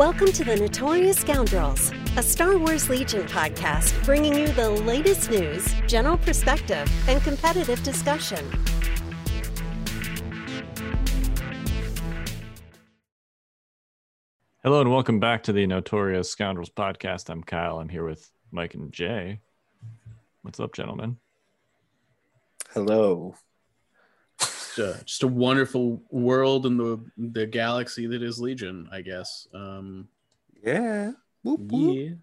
Welcome to the Notorious Scoundrels, a Star Wars Legion podcast bringing you the latest news, general perspective, and competitive discussion. Hello and welcome back to the Notorious Scoundrels podcast. I'm Kyle. I'm here with Mike and Jay. What's up, gentlemen? Hello. Just a, just a wonderful world in the the galaxy that is Legion, I guess. Um, Yeah. Whoop, whoop. yeah.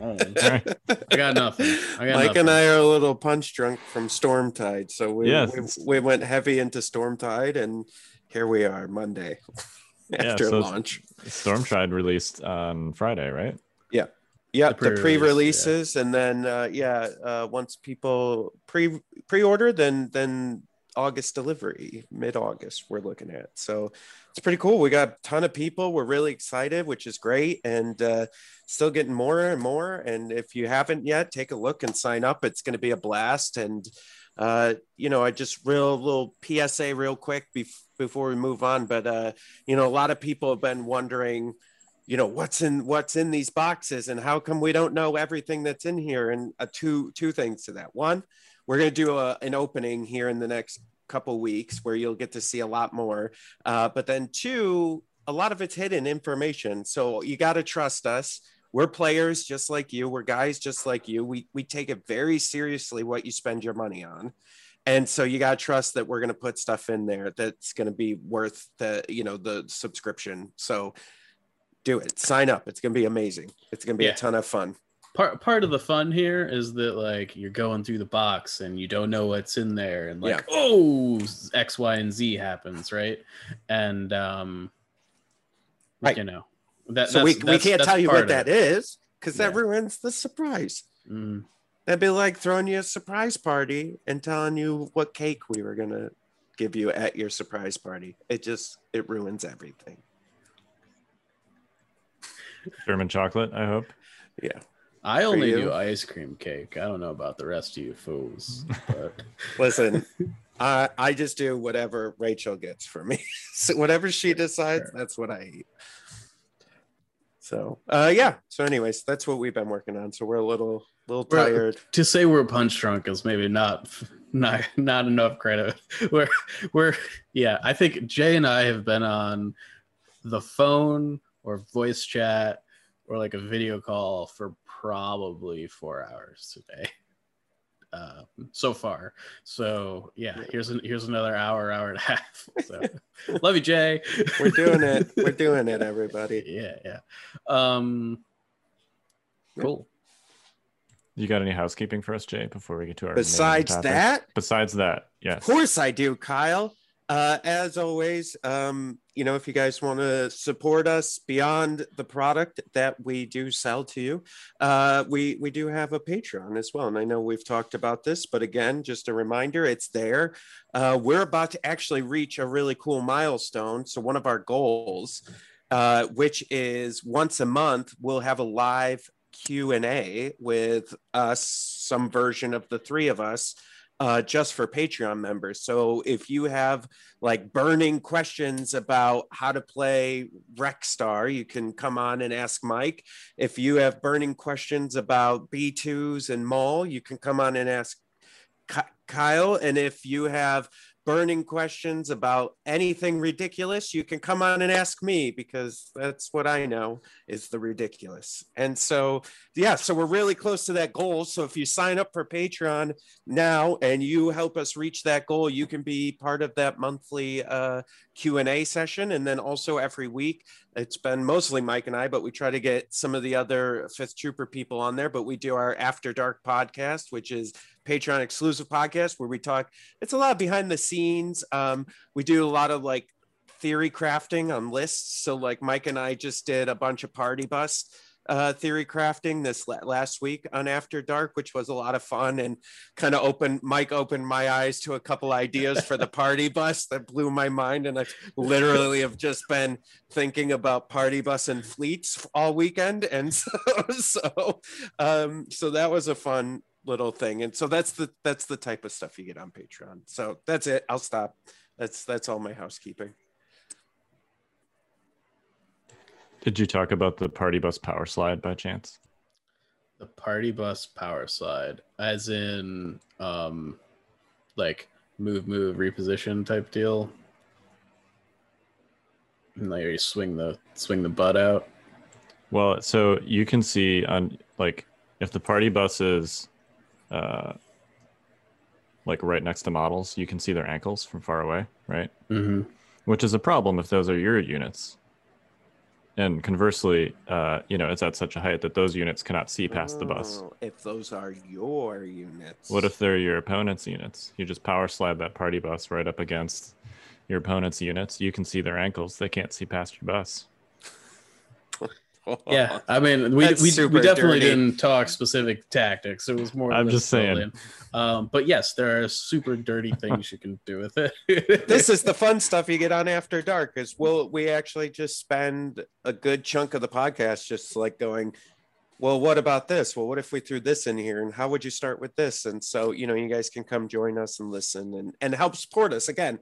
Oh, I got nothing. I got Mike nothing. and I are a little punch drunk from Stormtide, so we, Yes. we we went heavy into Stormtide, and here we are Monday Yeah, after so- launch. Stormtide released on Friday, right? Yeah, The the, pre-release, pre-releases, and then uh, yeah, uh, once people pre pre-order, then then August delivery, mid August, we're looking at. So it's pretty cool. We got a ton of people. We're really excited, which is great, and uh, still getting more and more. And if you haven't yet, take a look and sign up. It's going to be a blast. And uh, you know, I just real little PSA real quick bef- before we move on. But uh, you know, a lot of people have been wondering you know what's in what's in these boxes and how come we don't know everything that's in here? And uh, two two things to that. One we're going to do a, an opening here in the next couple weeks where you'll get to see a lot more. Uh, but then two a lot of it's hidden information. So you got to trust us. We're players just like you. We're guys just like you. We, we take it very seriously what you spend your money on. And so you got to trust that we're going to put stuff in there that's going to be worth the you know the subscription. So do it sign up it's going to be amazing it's going to be Yeah. a ton of fun part part of the fun here is that like you're going through the box and you don't know what's in there and like Yeah. oh X, Y, and Z happens, right? And um Right. you know that so we, that's- we can't tell you what that it. is because that Yeah. ruins the surprise Mm. that'd be like throwing you a surprise party and telling you what cake we were going to give you at your surprise party it just it ruins everything German chocolate, I hope. yeah I only do ice cream cake. I don't know about the rest of you fools, but listen I I just do whatever Rachel gets for me. so whatever she decides, Sure. that's what I eat. So uh yeah. So anyways, that's what we've been working on. So we're a little little We're- tired. to say we're punch drunk is maybe not not not enough credit. We're we're yeah. I think Jay and I have been on the phone or voice chat or like a video call for probably four hours today. Uh, so far, so yeah. Here's an, here's another hour, hour and a half. So, love you, Jay. We're doing it. We're doing it, everybody. yeah, yeah. Um, cool. You got any housekeeping for us, Jay, before we get to our main Besides topic? that, Besides that, yes. Of course I do, Kyle. Uh, as always, um, you know, if you guys want to support us beyond the product that we do sell to you, uh, we we do have a Patreon as well. And I know we've talked about this, but again, just a reminder, it's there. Uh, we're about to actually reach a really cool milestone. So one of our goals, uh, which is once a month, we'll have a live Q and A with us, some version of the three of us uh, just for Patreon members. So if you have like burning questions about how to play Rexstar, you can come on and ask Mike. If you have burning questions about B2s and Maul, you can come on and ask Ky- Kyle. And if you have burning questions about anything ridiculous, you can come on and ask me because that's what I know is the ridiculous. And so, yeah, so we're really close to that goal. So if you sign up for Patreon, now and you help us reach that goal you can be part of that monthly uh, q&a session and then also every week it's been mostly mike and i but we try to get some of the other fifth trooper people on there but we do our after dark podcast which is patreon exclusive podcast where we talk it's a lot behind the scenes. Um, we do a lot of like theory crafting on lists. So like mike and i just did a bunch of party bus uh, theory crafting this la- last week on After Dark, which was a lot of fun and kind of opened Mike opened my eyes to a couple ideas for the party bus that blew my mind, and I literally have just been thinking about party bus and fleets all weekend, and so so um, so that was a fun little thing, and so that's the that's the type of stuff you get on Patreon. So that's it. I'll stop. That's that's all my housekeeping. Did you talk about the party bus power slide by chance? The party bus power slide, as in um like move move reposition type deal. And like you swing the swing the butt out. Well, so you can see on like if the party bus is uh like right next to models, you can see their ankles from far away, right? Mm-hmm. Which is a problem if those are your units. And conversely, uh, you know, it's at such a height that those units cannot see past the bus. Oh, If those are your units. What if they're your opponent's units? You just power slide that party bus right up against your opponent's units. You can see their ankles. They can't see past your bus. Yeah, I mean, we That's we, we definitely dirty. didn't talk specific tactics. It was more. I'm just saying. Um, but yes, there are super dirty things you can do with it. this is the fun stuff you get on After Dark. Is we'll we actually just spend a good chunk of the podcast just like going, well, what about this? Well, what if we threw this in here? And how would you start with this? And so you know, you guys can come join us and listen and and help support us again.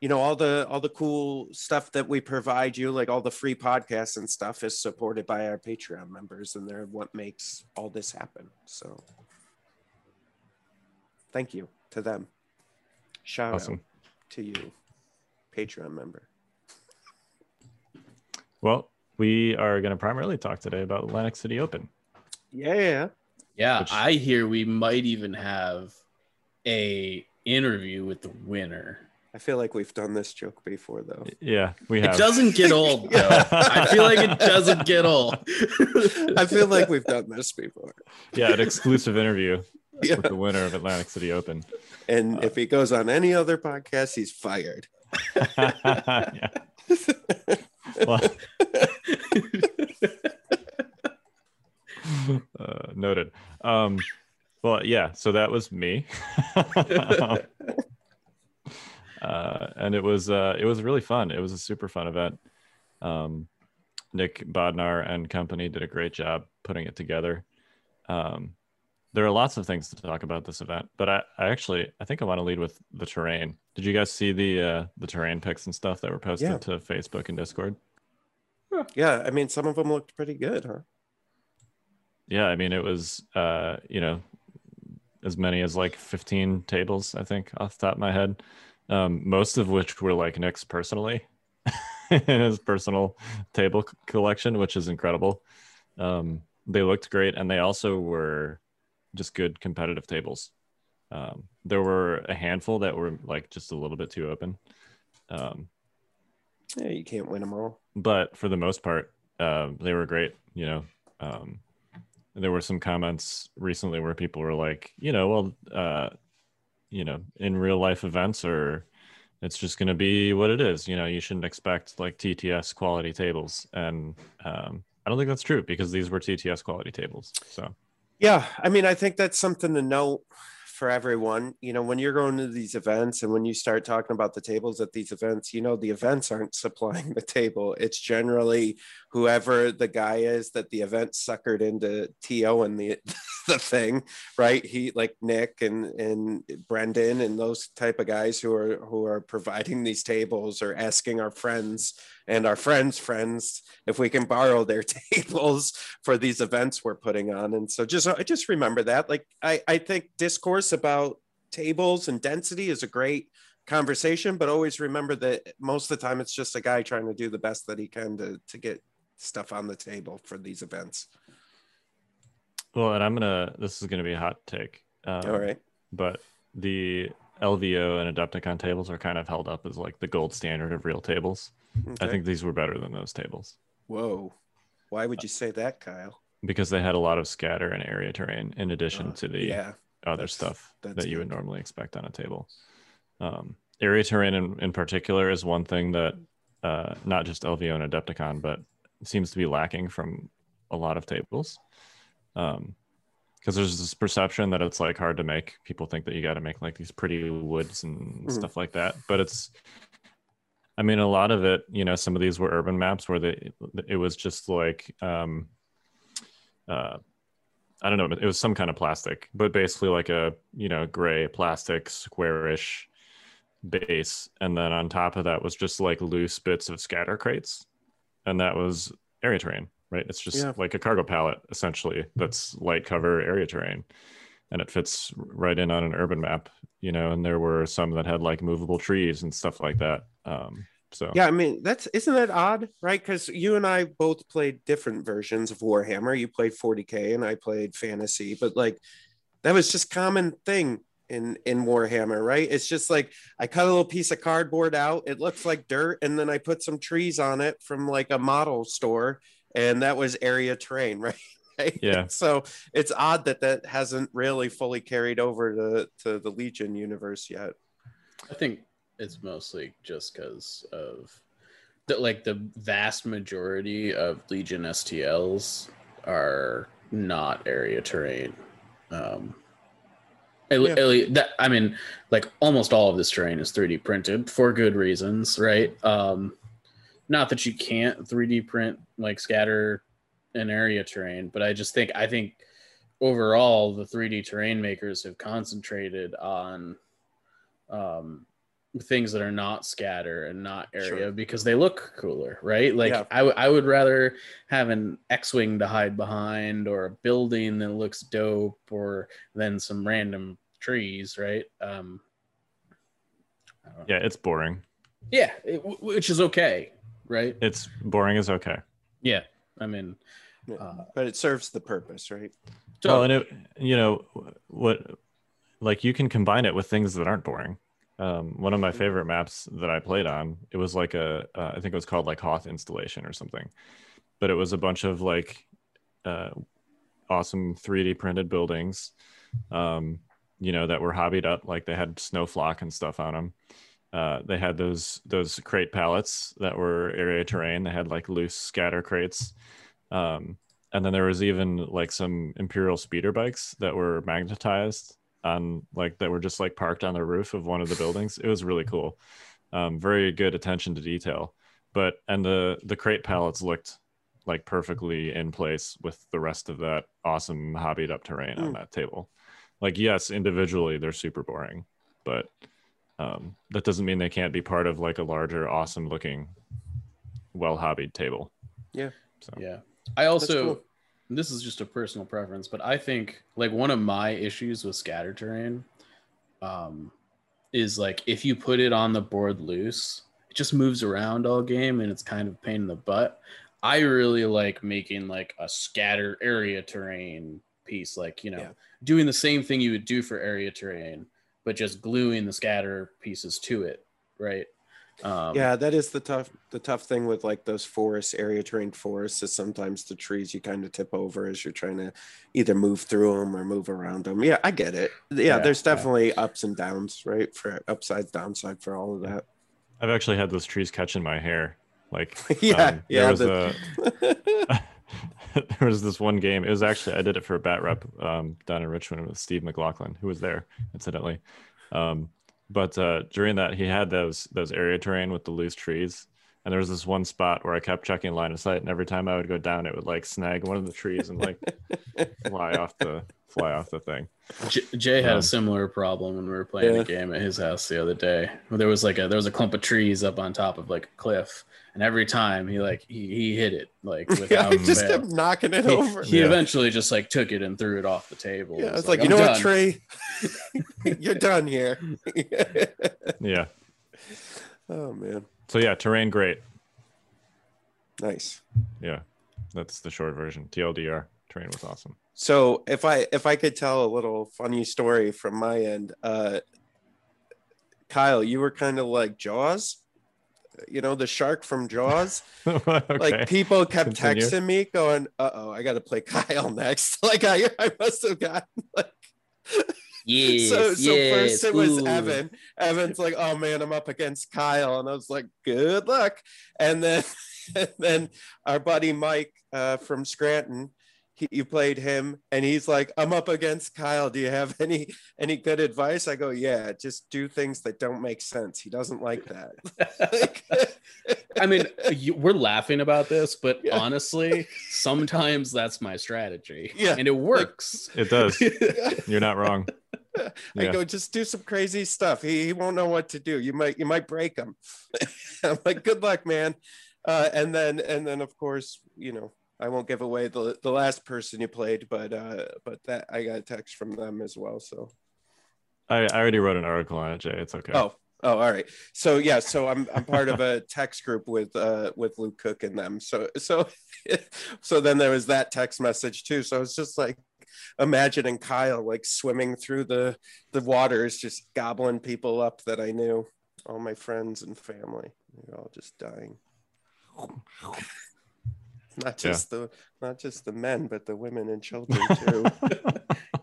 You know, all the all the cool stuff that we provide you, like all the free podcasts and stuff, is supported by our Patreon members, and they're what makes all this happen. So, thank you to them. Shout out to you, Patreon member. Well, we are going to primarily talk today about Atlantic City Open. Yeah. yeah, Which- I hear we might even have a interview with the winner. I feel like we've done this joke before, though. Yeah, we have. It doesn't get old though. I feel like it doesn't get old. I feel like we've done this before. yeah, an exclusive interview Yeah. with the winner of Atlantic City Open. And if he goes on any other podcast, he's fired. yeah. Well, uh, noted. Um, well, yeah. So that was me, uh, and it was uh, it was really fun. It was a super fun event. Um, Nick Bodnar and company did a great job putting it together. Um, there are lots of things to talk about this event, but I, I actually I think I want to lead with the terrain. Did you guys see the uh, the terrain pics and stuff that were posted Yeah. to Facebook and Discord? Yeah. I mean, some of them looked pretty good, huh? Yeah, I mean it was uh, you know as many as like 15 tables, I think, off the top of my head. Um, most of which were like Nick's personally in his personal table collection, which is incredible. Um, they looked great, and they also were just good competitive tables. Um, there were a handful that were like just a little bit too open. Um, Yeah, you can't win them all. but for the most part, um, they were great. You know, um, there were some comments recently where people were like, you know, well, uh, you know, in real life events, or it's just going to be what it is. You know, you shouldn't expect like TTS quality tables, and um, I don't think that's true because these were TTS quality tables. So Yeah, I mean, I think that's something to note for everyone. You know, when you're going to these events and when you start talking about the tables at these events, you know, the events aren't supplying the table. It's generally whoever the guy is that the event suckered into TO and the the thing, right? He like Nick and and Brendan and those type of guys who are who are providing these tables or asking our friends and our friends' friends if we can borrow their tables for these events we're putting on. And so just I just remember that. Like I, I think discourse about tables and density is a great conversation, but always remember that most of the time it's just a guy trying to do the best that he can to to get stuff on the table for these events. well, and I'm gonna. This is gonna be a hot take. Um, All right. but the LVO and Adepticon tables are kind of held up as like the gold standard of real tables. I think these were better than those tables Whoa. Why would you say that, Kyle? because they had a lot of scatter and area terrain in addition Uh, to the yeah. other that's- stuff that's that you would normally expect on a table. Um, area terrain in, in particular is one thing that uh, not just LVO and Adepticon, but seems to be lacking from a lot of tables. Um, because there's this perception that it's like hard to make. People think that you got to make like these pretty woods and Mhm. stuff like that, but it's. I mean, a lot of it, you know, some of these were urban maps where they, it was just like, um, uh, I don't know, it was some kind of plastic, but basically like a you know gray plastic squarish base, and then on top of that was just like loose bits of scatter crates, and that was area terrain, right? It's just Yeah. like a cargo pallet essentially that's light cover area terrain. And it fits right in on an urban map, you know, and there were some that had like movable trees and stuff like that. Um, so Yeah, I mean that's isn't that odd, right? Because you and I both played different versions of Warhammer. You played 40k, and I played fantasy, but like that was just common thing in in Warhammer, right? It's just like I cut a little piece of cardboard out. It looks like dirt, and then I put some trees on it from like a model store, and that was area terrain, right? Right? Yeah. So it's odd that that hasn't really fully carried over to to the Legion universe yet. I think it's mostly just because of the, like the vast majority of Legion STLs are not area terrain. Um, at, Yeah. at that I mean, like almost all of this terrain is 3D printed for good reasons, right? Um, not that you can't 3D print like scatter an area terrain, but I just think I think overall the 3D terrain makers have concentrated on um things that are not scatter and not area Sure. because they look cooler right like Yeah. I w- I would rather have an x-wing to hide behind or a building that looks dope or than some random trees right um I don't know. yeah, it's boring. yeah it- w- which is okay right It's boring is okay. yeah i mean uh, But it serves the purpose, right? so well, and it, you know, what, like you can combine it with things that aren't boring. Um, one of my favorite maps that I played on, it was like a, uh, I think it was called like Hoth installation or something, but it was a bunch of like, uh, awesome 3D printed buildings, um, you know, that were hobbied up, like they had snow flock and stuff on them. Uh, they had those those crate pallets that were area terrain. They had like loose scatter crates. Um, and then there was even like some imperial speeder bikes that were magnetized on like that were just like parked on the roof of one of the buildings it was really cool um, very good attention to detail but and the the crate pallets looked like perfectly in place with the rest of that awesome hobbied up terrain on Mm. that table like yes individually they're super boring but um, that doesn't mean they can't be part of like a larger awesome looking well hobbied table Yeah. so Yeah. I also cool. this is just a personal preference, but I think like one of my issues with scatter terrain um is like if you put it on the board loose, it just moves around all game and it's kind of a pain in the butt. I really like making like a scatter area terrain piece, like you know, Yeah. doing the same thing you would do for area terrain, but just gluing the scatter pieces to it, right? Um, yeah, that is the tough the tough thing with like those forests, area terrain forests is sometimes the trees you kind of tip over as you're trying to either move through them or move around them. Yeah, I get it. Yeah, Yeah, there's yeah. definitely ups and downs, right? For upside downside for all of that. i've actually had those trees catching my hair like yeah, um, yeah. the- a there was this one game. It was actually I did it for a bat rep um, down in Richmond with Steve McLaughlin, who was there incidentally. Um, but uh, during that, he had those those area terrain with the loose trees, and there was this one spot where I kept checking line of sight, and every time I would go down, it would like snag one of the trees and like fly off the fly off the thing. J- Jay had Um, a similar problem when we were playing Yeah. a game at his house the other day. There was like a there was a clump of trees up on top of like a cliff, and every time he like he, he hit it like yeah, without I just fail. kept knocking it He, over. he Yeah. eventually just like took it and threw it off the table. yeah, It it's like, you "I'm know what, done." Trey, you're done here. Yeah. oh man, So yeah, terrain great. nice. Yeah, that's the short version. TLDR terrain was awesome. So if I if I could tell a little funny story from my end, uh Kyle, you were kind of like Jaws, you know, the shark from Jaws. okay. Like people kept Continue. texting me going, "Uh oh, I got to play Kyle next." Like I I must have gotten like Yes, so so yes, first it was ooh. Evan. Evan's like, "Oh man, I'm up against Kyle," and I was like, "Good luck." And then and then our buddy Mike uh, from Scranton, he, you played him, and he's like, "I'm up against Kyle. Do you have any any good advice?" I go, "Yeah, just do things that don't make sense." He doesn't like that. Like- I mean, you, we're laughing about this, but Yeah. honestly, sometimes that's my strategy. Yeah. and it works. It does. You're not wrong. I Yeah. go, just do some crazy stuff. He, he won't know what to do. You might you might break him. I'm like, good luck, man. Uh, and then and then of course you know I won't give away the the last person you played, but uh, but that I got a text from them as well. So I, I already wrote an article on it, Jay. It's okay. oh oh all right. So yeah, so I'm I'm part of a text group with uh with Luke Cook and them. So so so then there was that text message too. So it's just like imagining Kyle like swimming through the the waters, just gobbling people up that I knew, all my friends and family, they're all just dying. Not Yeah. just the not just the men, but the women and children too.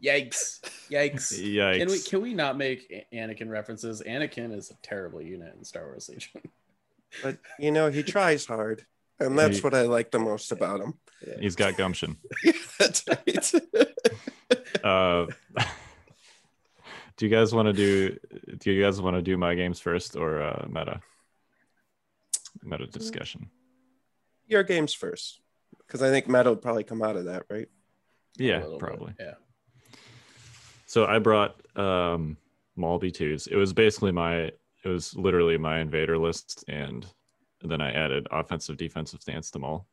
Yikes! Yikes! Yikes. Can we can we not make Anakin references? Anakin is a terrible unit in Star Wars Legion. but you know, he tries hard. And that's He- what I like the most about him. He's got gumption. that's right. Uh, do you guys want to do? Do you guys want to do my games first or uh, meta? Meta discussion. Your games first. Because I think Meta would probably come out of that, right? Yeah, little bit, probably. Yeah. So I brought um Maul B2s. It was basically my it was literally my invader list and then I added offensive defensive stance to Maul.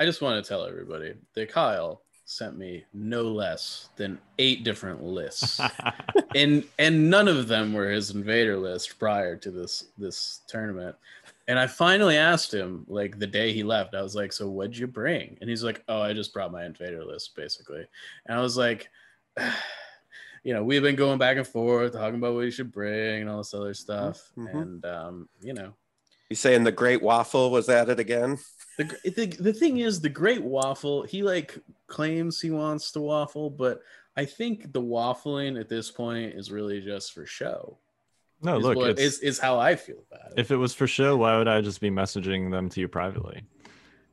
I just want to tell everybody that Kyle sent me no less than eight different lists. and and none of them were his invader list prior to this this tournament. And I finally asked him like the day he left. I was like, "So what'd you bring?" And he's like, "Oh, I just brought my invader list, basically." And I was like, "You know, we've been going back and forth talking about what you should bring and all this other stuff." Mhm. And um, you know, You saying the Great Waffle was at it again? the, the the thing is, the Great Waffle. He like claims he wants to waffle, but I think the waffling at this point is really just for show. No, is, look, what- it's, is is how I feel about it. if it was for show, why would I just be messaging them to you privately?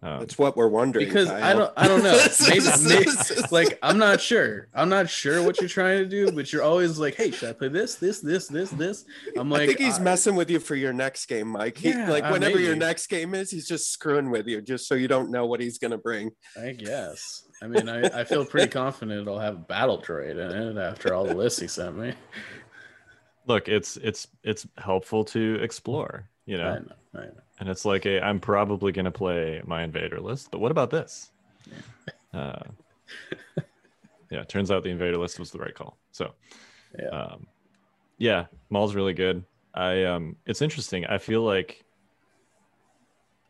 Um, That's what we're wondering. because I don't I don't know. Maybe, maybe like I'm not sure. I'm not sure what you're trying to do, but you're always like, hey, should I play this, this, this, this, this? I'm like, I think he's I- messing with you for your next game, Mike. He, Yeah, like uh, whenever your next game is, he's just screwing with you just so you don't know what he's gonna bring. I guess. I mean, I, I feel pretty confident it'll have battle droid in it after all the lists he sent me. Look, it's it's it's helpful to explore, you know. I know, I know. and it's like a i'm probably going to play my invader list but what about this uh, yeah turns out the invader list was the right call so Yeah. um, yeah maul's really good i um it's interesting i feel like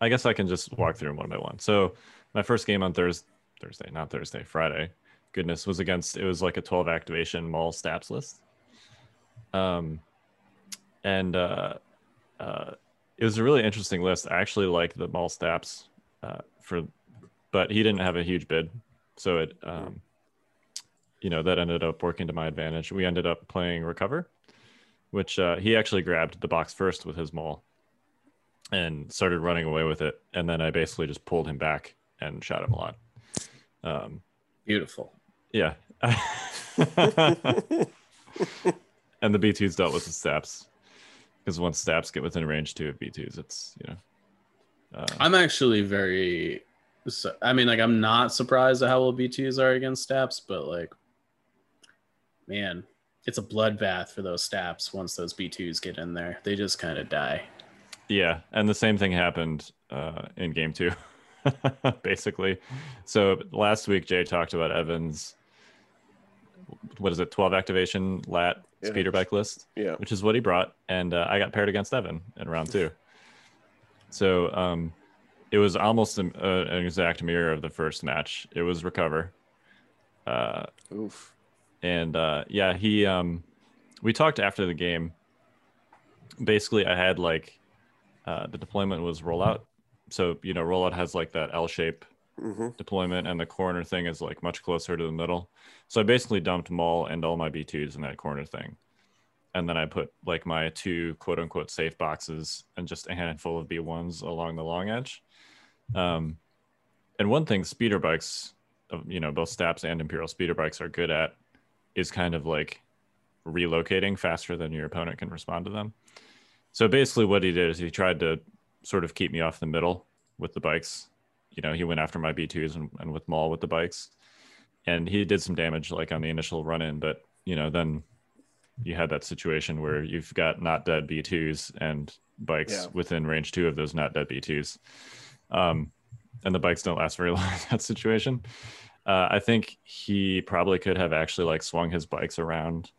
i guess i can just walk through them one by one so my first game on thursday thursday not thursday friday goodness was against it was like a 12 activation maul Staps list um and uh uh it was a really interesting list. I actually like the Maul Staps uh, for, but he didn't have a huge bid, so it, um, you know, that ended up working to my advantage. We ended up playing Recover, which uh, he actually grabbed the box first with his Maul, and started running away with it, and then I basically just pulled him back and shot him a lot. Um, Beautiful. yeah. and the B2s dealt with the Staps. Because once Staps get within range two of B2s, it's, you know. Uh, I'm actually very. So, I mean, like, I'm not surprised at how well B2s are against Staps, but like, man, it's a bloodbath for those Staps once those B2s get in there. They just kind of die. Yeah, and the same thing happened uh, in game two, basically. So last week, Jay talked about Evans. What is it? Twelve activation lat Yeah. speeder bike list, Yeah. which is what he brought, and uh, I got paired against Evan in round two. So um, it was almost an, uh, an exact mirror of the first match. It was recover, uh, Oof. and uh, yeah, he. Um, we talked after the game. Basically, I had like uh, the deployment was rollout. So you know, rollout has like that L shape hmm deployment, and the corner thing is like much closer to the middle. So I basically dumped Maul and all my B2s in that corner thing, and then I put like my two quote unquote safe boxes and just a handful of B1s along the long edge. Um, and one thing speeder bikes, you know, both Staps and Imperial speeder bikes are good at is kind of like relocating faster than your opponent can respond to them. So basically, what he did is he tried to sort of keep me off the middle with the bikes. You know, he went after my B2s and, and with Maul with the bikes. And he did some damage like on the initial run in, but, you know, then you had that situation where you've got not dead B2s and bikes Yeah. within range two of those not dead B2s. Um, and the bikes don't last very long in that situation. Uh, I think he probably could have actually like swung his bikes around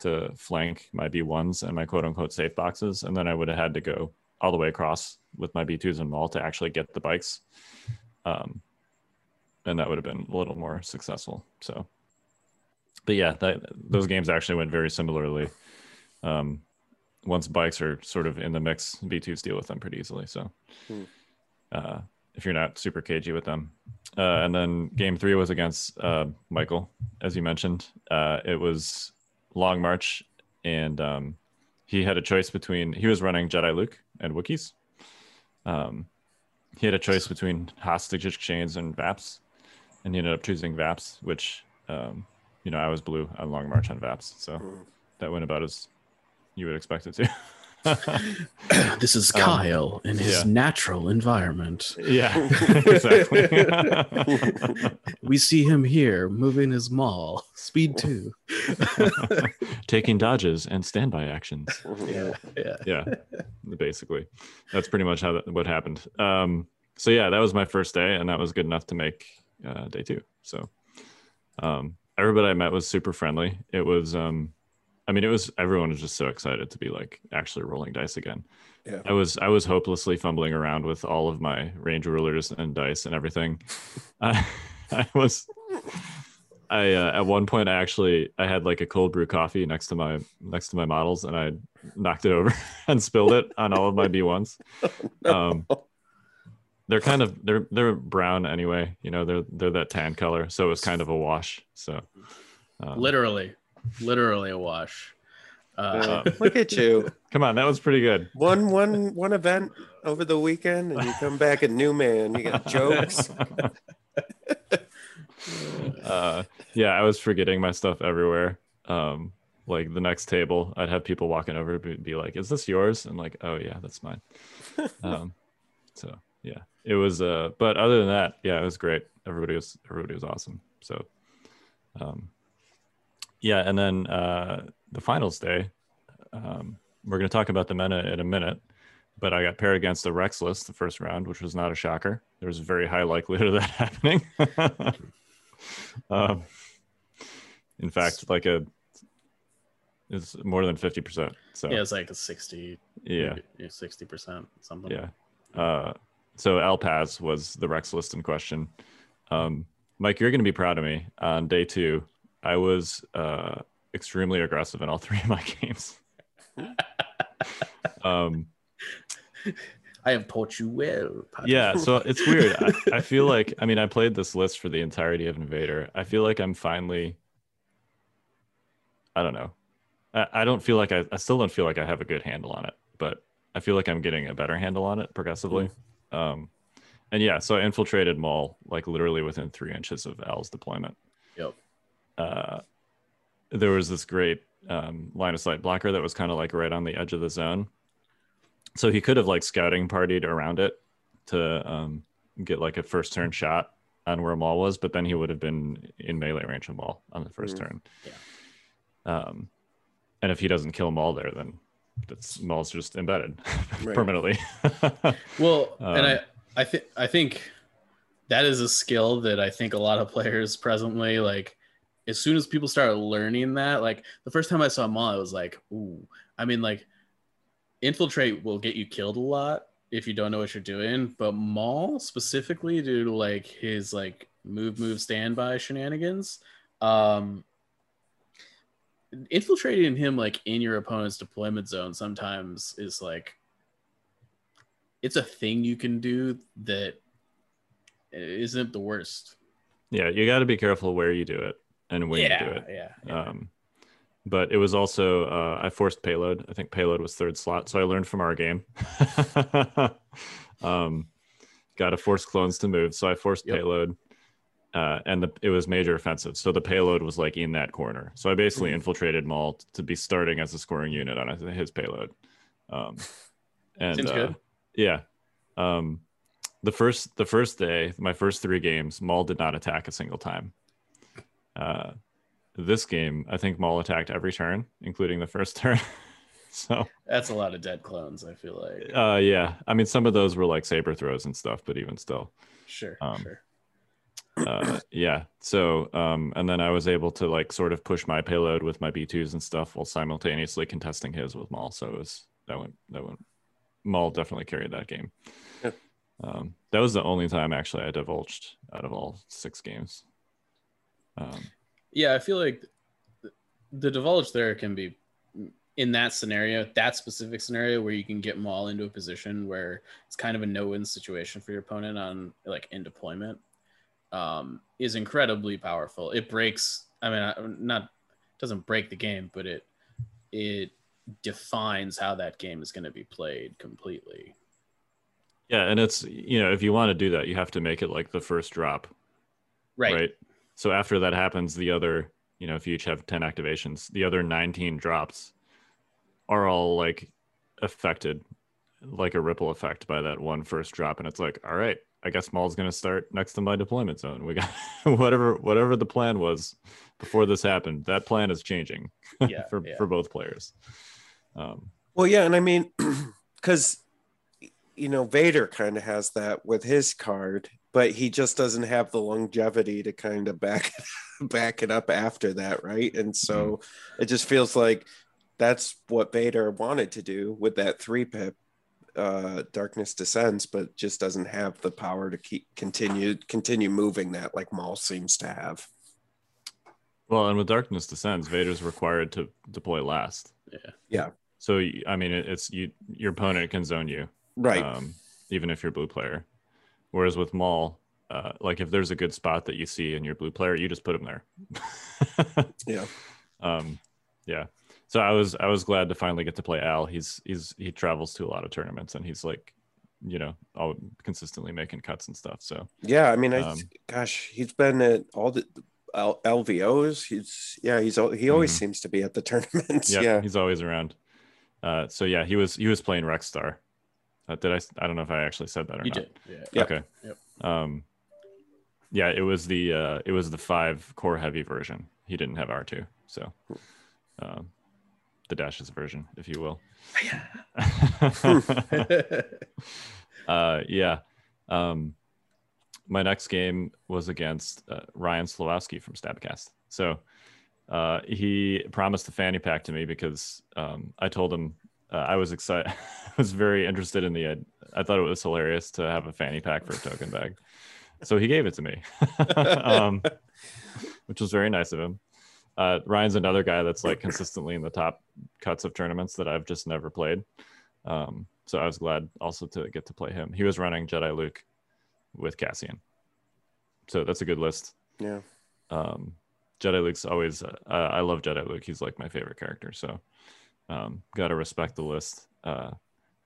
to flank my B1s and my quote unquote safe boxes. And then I would have had to go all the way across with my B2s and Maul to actually get the bikes. Um, and that would have been a little more successful. So, but yeah, that, those games actually went very similarly. Um, once bikes are sort of in the mix, B2s deal with them pretty easily. So, Hmm. uh, if you're not super cagey with them. Uh, and then game three was against uh, Michael, as you mentioned. Uh, it was long march, and um, he had a choice between he was running Jedi Luke and Wookiees. Um, he had a choice between hostage exchange and Vaps, and he ended up choosing Vaps, which um, you know I was blue on long march on Vaps, so Mhm. that went about as you would expect it to. this is Um, Kyle in his yeah. natural environment. yeah, exactly. We see him here moving his maul, speed two. Taking dodges and standby actions. yeah, yeah. yeah basically that's pretty much how that, what happened um so yeah that was my first day and that was good enough to make uh, day two so um everybody i met was super friendly it was um i mean it was everyone was just so excited to be like actually rolling dice again Yeah. i was i was hopelessly fumbling around with all of my range rulers and dice and everything i, I was I uh, at one point I actually I had like a cold brew coffee next to my next to my models and I knocked it over and spilled it on all of my B1s. Um, they're kind of they're they're brown anyway, you know, they're they're that tan color, so it was kind of a wash. So um, Literally, literally a wash. Uh, look at you. come on, that was pretty good. One one one event over the weekend and you come back a new man. You got jokes. uh, yeah, I was forgetting my stuff everywhere. Um, like the next table, I'd have people walking over be, be like, "Is this yours?" And like, "Oh yeah, that's mine." um, so yeah, it was. Uh, but other than that, yeah, it was great. Everybody was everybody was awesome. So, um, yeah, and then uh, the finals day, um, we're gonna talk about the meta in a minute. But I got paired against the Rex list the first round, which was not a shocker. There was a very high likelihood of that happening. um, in fact, like a it's more than fifty percent. So yeah, it's like a 60, yeah, 60%, something. yeah. Uh, so Alpaz was the Rex list in question. Um, Mike, you're going to be proud of me. On day two, I was uh, extremely aggressive in all three of my games. um, I have taught you well. Patrick. yeah, so it's weird. I, I feel like, I mean, I played this list for the entirety of Invader. I feel like I'm finally, I don't know. I, I don't feel like I, I still don't feel like I have a good handle on it, but I feel like I'm getting a better handle on it progressively. Um, and yeah, so I infiltrated Maul like literally within three inches of Al's deployment. Yep. Uh, there was this great um, line of sight blocker that was kind of like right on the edge of the zone. So he could have like scouting partied around it to um, get like a first turn shot on where Maul was, but then he would have been in melee range of Maul on the 1st Mhm. turn. Um, and if he doesn't kill Maul there, then that's Maul's just embedded Right. permanently. Well, Um, and I, I think, I think that is a skill that I think a lot of players presently like. As soon as people start learning that, like the first time I saw Maul, I was like, "Ooh!" I mean, like, infiltrate will get you killed a lot if you don't know what you're doing, but Maul specifically due to like his like move, move, standby shenanigans, um, infiltrating him like in your opponent's deployment zone sometimes is like it's a thing you can do that isn't the worst. yeah, you got to be careful where you do it and when yeah, you do it. yeah, yeah. Um, but it was also uh, I forced payload. I think payload was third slot, so I learned from our game. um, got to force clones to move, so I forced Yep. payload, uh, and the, it was major offensive. So the payload was like in that corner. So I basically Mhm. infiltrated Maul to be starting as a scoring unit on his payload. Um, and Seems uh, good. yeah, um, the first the first day, my first three games, Maul did not attack a single time. Uh, this game, I think Maul attacked every turn, including the first turn. so That's a lot of dead clones. I feel like. uh, yeah, I mean, some of those were like saber throws and stuff, but even still, Sure, um, sure. uh, yeah. So, um, and then I was able to like sort of push my payload with my B2s and stuff while simultaneously contesting his with Maul. So it was that went that went. Maul definitely carried that game. Yeah. Um, that was the only time actually I divulged out of all six games. Um, Yeah, I feel like the divulge there can be in that scenario, that specific scenario where you can get them all into a position where it's kind of a no-win situation for your opponent on like in deployment, um, is incredibly powerful. It breaks. I mean, not doesn't break the game, but it it defines how that game is going to be played completely. yeah, and it's you know if you want to do that, you have to make it like the first drop, Right. right? So after that happens, the other, you know, if you each have 10 activations, the other 19 drops are all like affected like a ripple effect by that one first drop. And it's like, all right, I guess Maul's gonna start next to my deployment zone. We got whatever whatever the plan was before this happened, that plan is changing Yeah. for, yeah. for both players. Um Well, yeah, and I mean, because you know Vader kind of has that with his card, but he just doesn't have the longevity to kind of back back it up after that, right? And so it just feels like that's what Vader wanted to do with that three pip. Uh, darkness descends, but just doesn't have the power to keep continue continue moving that like Maul seems to have. well, and with Darkness Descends, Vader's required to deploy last. Yeah. Yeah. So I mean, it- it's you. Your opponent can zone you, Right. um, even if you're blue player. Whereas with Maul, uh, like if there's a good spot that you see in your blue player, you just put him there. yeah. um, yeah. So I was I was glad to finally get to play Al. He's he's he travels to a lot of tournaments and he's like, you know, all consistently making cuts and stuff. So Yeah, I mean, I Um, gosh, he's been at all the L- LVOs. He's yeah, he's he always Mhm. seems to be at the tournaments. yeah, Yeah, he's always around. Uh, so yeah, he was he was playing Rex Star. Uh, did I? I don't know if I actually said that or You not. did. Yeah. Okay. Yep. Um, yeah, it was the uh, it was the five core heavy version. He didn't have R two, so um, the dashes version, if you will. uh, yeah. Um, my next game was against uh, Ryan Slawowski from Stabcast. So uh, he promised the fanny pack to me because um, I told him uh, I was excited. I was very interested in the. I thought it was hilarious to have a fanny pack for a token bag, so he gave it to me, um, which was very nice of him. Uh, Ryan's another guy that's like consistently in the top cuts of tournaments that I've just never played. Um, so I was glad also to get to play him. He was running Jedi Luke with Cassian, so that's a good list. yeah. Um, Jedi Luke's always. Uh, I love Jedi Luke. He's like my favorite character. So um, got to respect the list. Uh,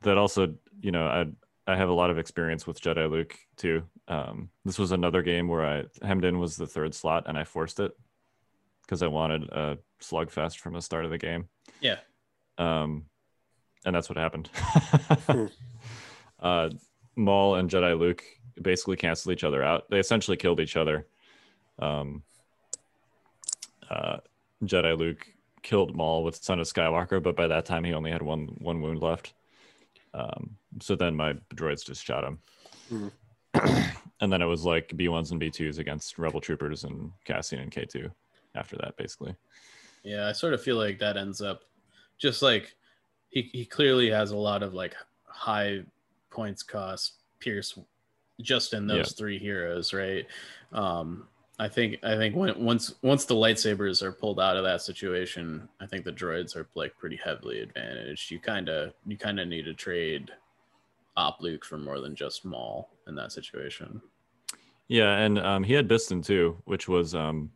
that also, you know, I I have a lot of experience with Jedi Luke too. Um, this was another game where I hemmed in was the third slot and I forced it because I wanted a slugfest from the start of the game. Yeah. Um, and that's what happened. uh, Maul and Jedi Luke basically canceled each other out. They essentially killed each other. Um, uh, Jedi Luke killed Maul with Son of Skywalker, but by that time he only had one one wound left. Um, so then my droids just shot him. Mhm. and then it was like B1s and B2s against Rebel Troopers and Cassian and K2 after that, basically. Yeah, I sort of feel like that ends up just like he, he clearly has a lot of like high points cost Pierce just in those Yeah. three heroes, right? Um I think I think when once once the lightsabers are pulled out of that situation, I think the droids are like pretty heavily advantaged. You kind of you kind of need to trade Op Luke for more than just Maul in that situation. Yeah, and um, he had Bistan too, which was um,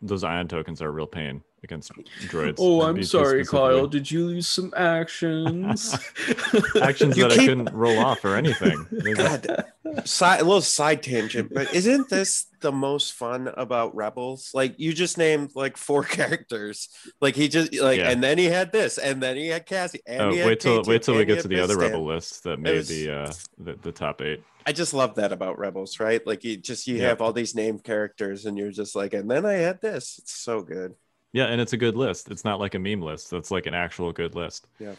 those ion tokens are a real pain against droids. Oh, I'm sorry. Kyle. Did you lose some actions? Actions You that I couldn't roll off or anything. God, side, a little side tangent, but isn't this the most fun about Rebels? Like you just named like four characters. Like he just like, Yeah. and then he had this, and then he had Cassie, and Oh, he had wait till K2, wait till we and he get to the other rebel list that made was- the, uh, the the top eight. I just love that about Rebels, right? Like you just you Yeah. have all these named characters, and you're just like, and then I had this. It's so good. Yeah, and it's a good list. It's not like a meme list. That's like an actual good list. Yeah.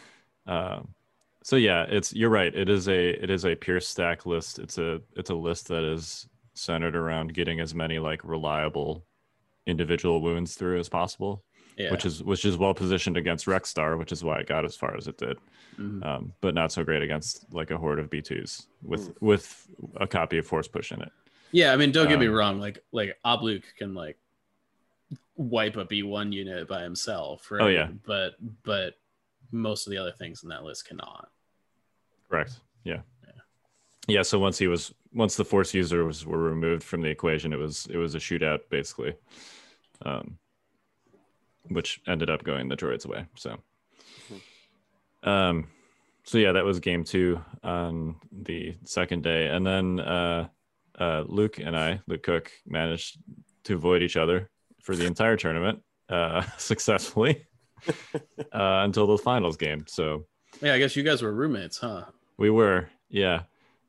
Um, so yeah, it's you're right. It is a it is a pure stack list. It's a it's a list that is centered around getting as many like reliable individual wounds through as possible, Yeah. which is which is well positioned against Rexstar, which is why it got as far as it did. Mhm. Um, but not so great against like a horde of B2s with with a copy of Force Push in it. Yeah, I mean, don't get me Um, wrong. Like, like Op Luke can like wipe a B one unit by himself, right? Oh, yeah. but but most of the other things in that list cannot. Correct. Yeah. Yeah. So once he was once the force users were removed from the equation, it was it was a shootout basically, um, which ended up going the droids away. So, um, so yeah, that was game two on the second day, and then uh, uh, Luke and I, Luke Cook, managed to avoid each other for the entire tournament uh, successfully uh, until the finals game. So. Yeah, I guess you guys were roommates, huh? We were, yeah.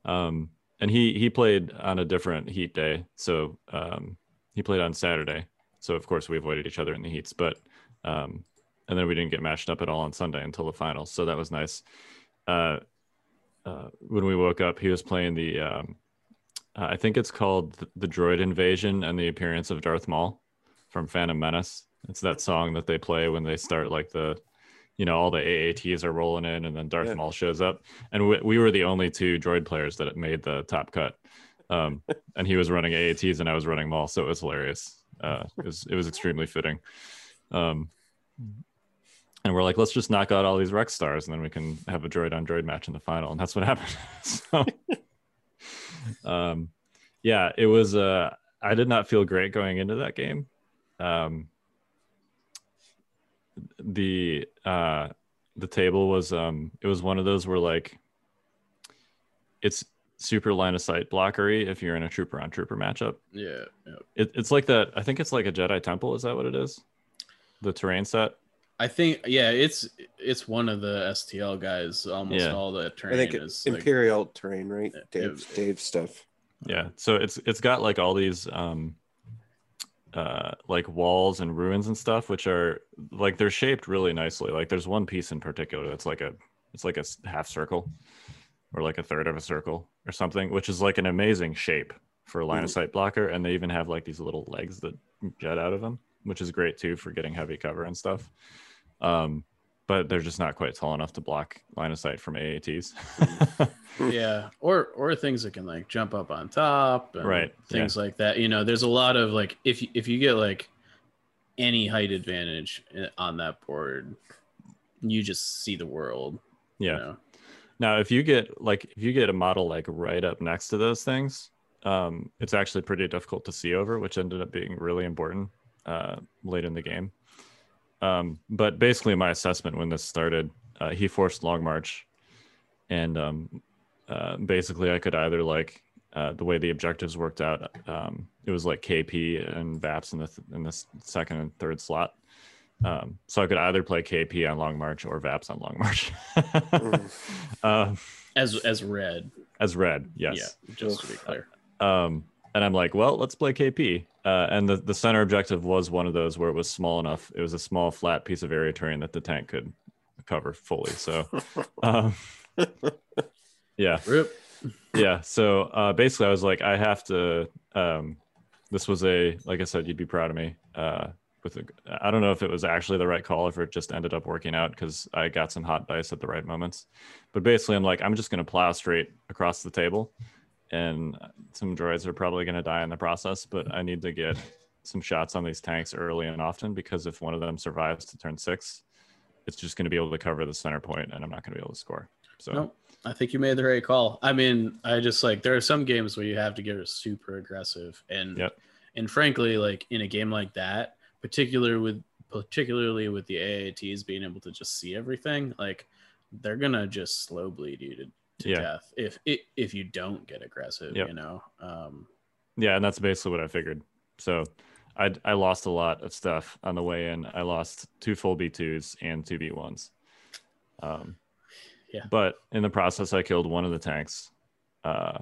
Um, and he he played on a different heat day, so um, he played on Saturday. So of course we avoided each other in the heats, but um, and then we didn't get matched up at all on Sunday until the finals. So that was nice. Uh, uh, when we woke up, he was playing the um, uh, I think it's called the, the Droid Invasion and the Appearance of Darth Maul from Phantom Menace. It's that song that they play when they start like the you know all the AATs are rolling in and then Darth Yeah. Maul shows up. And we, we were the only two droid players that made the top cut. Um, and he was running AATs and I was running Maul so it was hilarious. Uh, it was it was extremely fitting. Um, and we're like let's just knock out all these Rex stars and then we can have a droid on droid match in the final. And that's what happened. So um, yeah it was uh, I did not feel great going into that game um, the uh the table was um it was one of those where like it's super line of sight blockery if you're in a trooper on trooper matchup Yeah, yeah. it, it's like that i think it's like a jedi temple is that what it is the terrain set I think yeah, it's it's one of the STL guys. Almost Yeah. all the terrain. I think is like, Imperial terrain, right? Yeah, Dave, it- Dave stuff. yeah so it's it's got like all these um uh like walls and ruins and stuff which are like they're shaped really nicely. Like there's one piece in particular that's like a it's like a half circle or like a third of a circle or something which is like an amazing shape for a line of sight blocker. And they even have like these little legs that jet out of them which is great too for getting heavy cover and stuff. Um but they're just not quite tall enough to block line of sight from aats yeah, or or things that can like jump up on top, and Right, Things like that. You know, there's a lot of like if you, if you get like any height advantage on that board, you just see the world. yeah You know? Now, if you get like if you get a model like right up next to those things, um, it's actually pretty difficult to see over, which ended up being really important uh, late in the game. Um, but basically, my assessment when this started, uh, he forced long march, and um, uh, basically, I could either like uh, the way the objectives worked out. Um, it was like KP and VAPS in the th- in the second and third slot. Um, so I could either play KP on Long March or VAPS on Long March. um, As as red. as red, yes. Yeah, just to be clear. Um, and I'm like, well, let's play KP. Uh, and the, the center objective was one of those where it was small enough. It was a small, flat piece of area terrain that the tank could cover fully. So, um, yeah, Rip. yeah. So uh, basically, I was like, I have to. Um, this was a, like I said, you'd be proud of me. Uh, with a, I don't know if it was actually the right call, if it just ended up working out because I got some hot dice at the right moments. But basically, I'm like, I'm just going to plow straight across the table, and some droids are probably going to die in the process. But I need to get some shots on these tanks early and often because if one of them survives to turn six, it's just going to be able to cover the center point, and I'm not going to be able to score. So. No, I think you made the right call. I mean, I just like there are some games where you have to get super aggressive, and Yep. and frankly, like in a game like that, particular with particularly with the AATs being able to just see everything, like they're gonna just slow bleed you to, to Yeah. death if if if you don't get aggressive. Yep. You know, um, Yeah, and that's basically what I figured. So I I lost a lot of stuff on the way in. I lost two full B2s and two B1s. Um, Yeah. But in the process, I killed one of the tanks. Uh,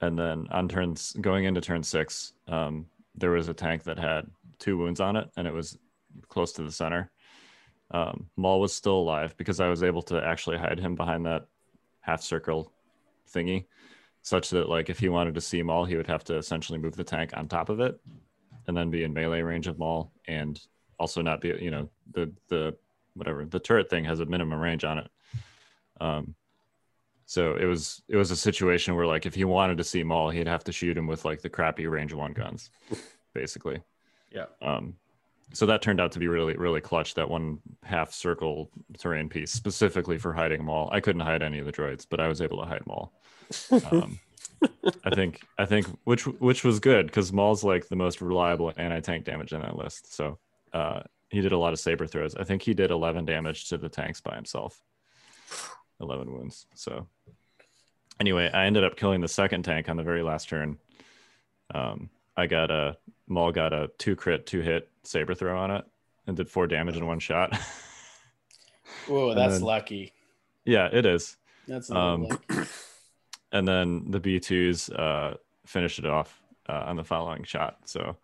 and then on turns going into turn six, um, there was a tank that had two wounds on it, and it was close to the center. Um, Maul was still alive because I was able to actually hide him behind that half circle thingy, such that like if he wanted to see Maul, he would have to essentially move the tank on top of it, and then be in melee range of Maul, and also not be you know the the whatever the turret thing has a minimum range on it. Um, so it was it was a situation where like if he wanted to see Maul, he'd have to shoot him with like the crappy range one guns, basically. Yeah. Um, so that turned out to be really really clutch. That one half circle terrain piece specifically for hiding Maul. I couldn't hide any of the droids, but I was able to hide Maul. Um, I think I think which which was good because Maul's like the most reliable anti tank damage in that list. So uh, he did a lot of saber throws. I think he did 11 damage to the tanks by himself. 11 wounds. So anyway, I ended up killing the second tank on the very last turn. Um, I got a Maul got a two crit, two hit saber throw on it and did four damage in one shot. Whoa, that's then- lucky. yeah, it is. That's Um, lucky. and then the B2s uh, finished it off uh, on the following shot. So,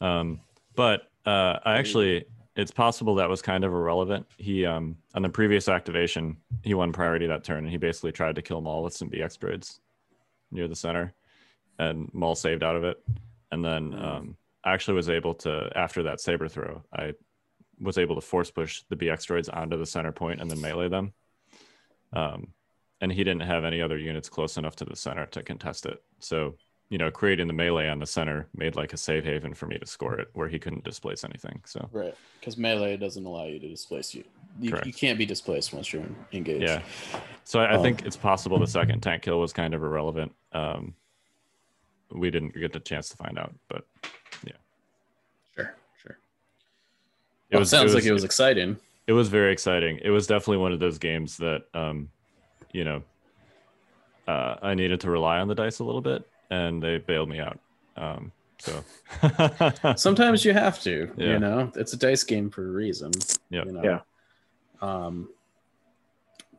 um, but uh, I actually, it's possible that was kind of irrelevant. He, um, on the previous activation, he won priority that turn and he basically tried to kill Maul with some BX droids near the center, and Maul saved out of it. And then um, I actually was able to, after that saber throw, I was able to force push the BX droids onto the center point and then melee them. Um, and he didn't have any other units close enough to the center to contest it. So, you know, creating the melee on the center made like a safe haven for me to score it where he couldn't displace anything. So, Right, because melee doesn't allow you to displace you. You, Correct. you can't be displaced once you're engaged. yeah. So I, I Um, think it's possible the second tank kill was kind of irrelevant. Um, we didn't get the chance to find out, but yeah. sure, sure. it Well, was sounds like it was exciting. it was very exciting. It was definitely one of those games that, um, you know, uh, I needed to rely on the dice a little bit, and they bailed me out. Um, so, Sometimes you have to. Yeah. You know, it's a dice game for a reason. Yep. You know? Yeah. Um,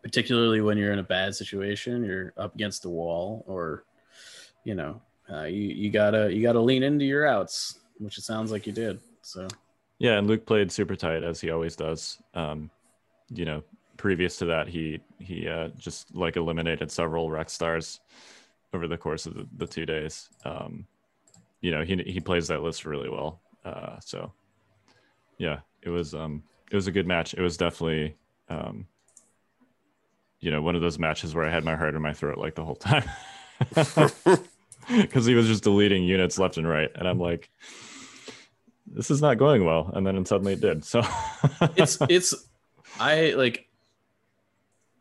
particularly when you're in a bad situation, you're up against the wall, or you know, uh, you you gotta you gotta lean into your outs, which it sounds like you did. So Yeah, and Luke played super tight as he always does. Um, you know, previous to that, he he uh, just like eliminated several Rex stars over the course of the, the two days. Um, you know, he he plays that list really well. Uh, so yeah, it was um it was a good match. It was definitely um, you know one of those matches where I had my heart in my throat like the whole time because he was just deleting units left and right, and I'm like this is not going well and then suddenly it did so it's it's I like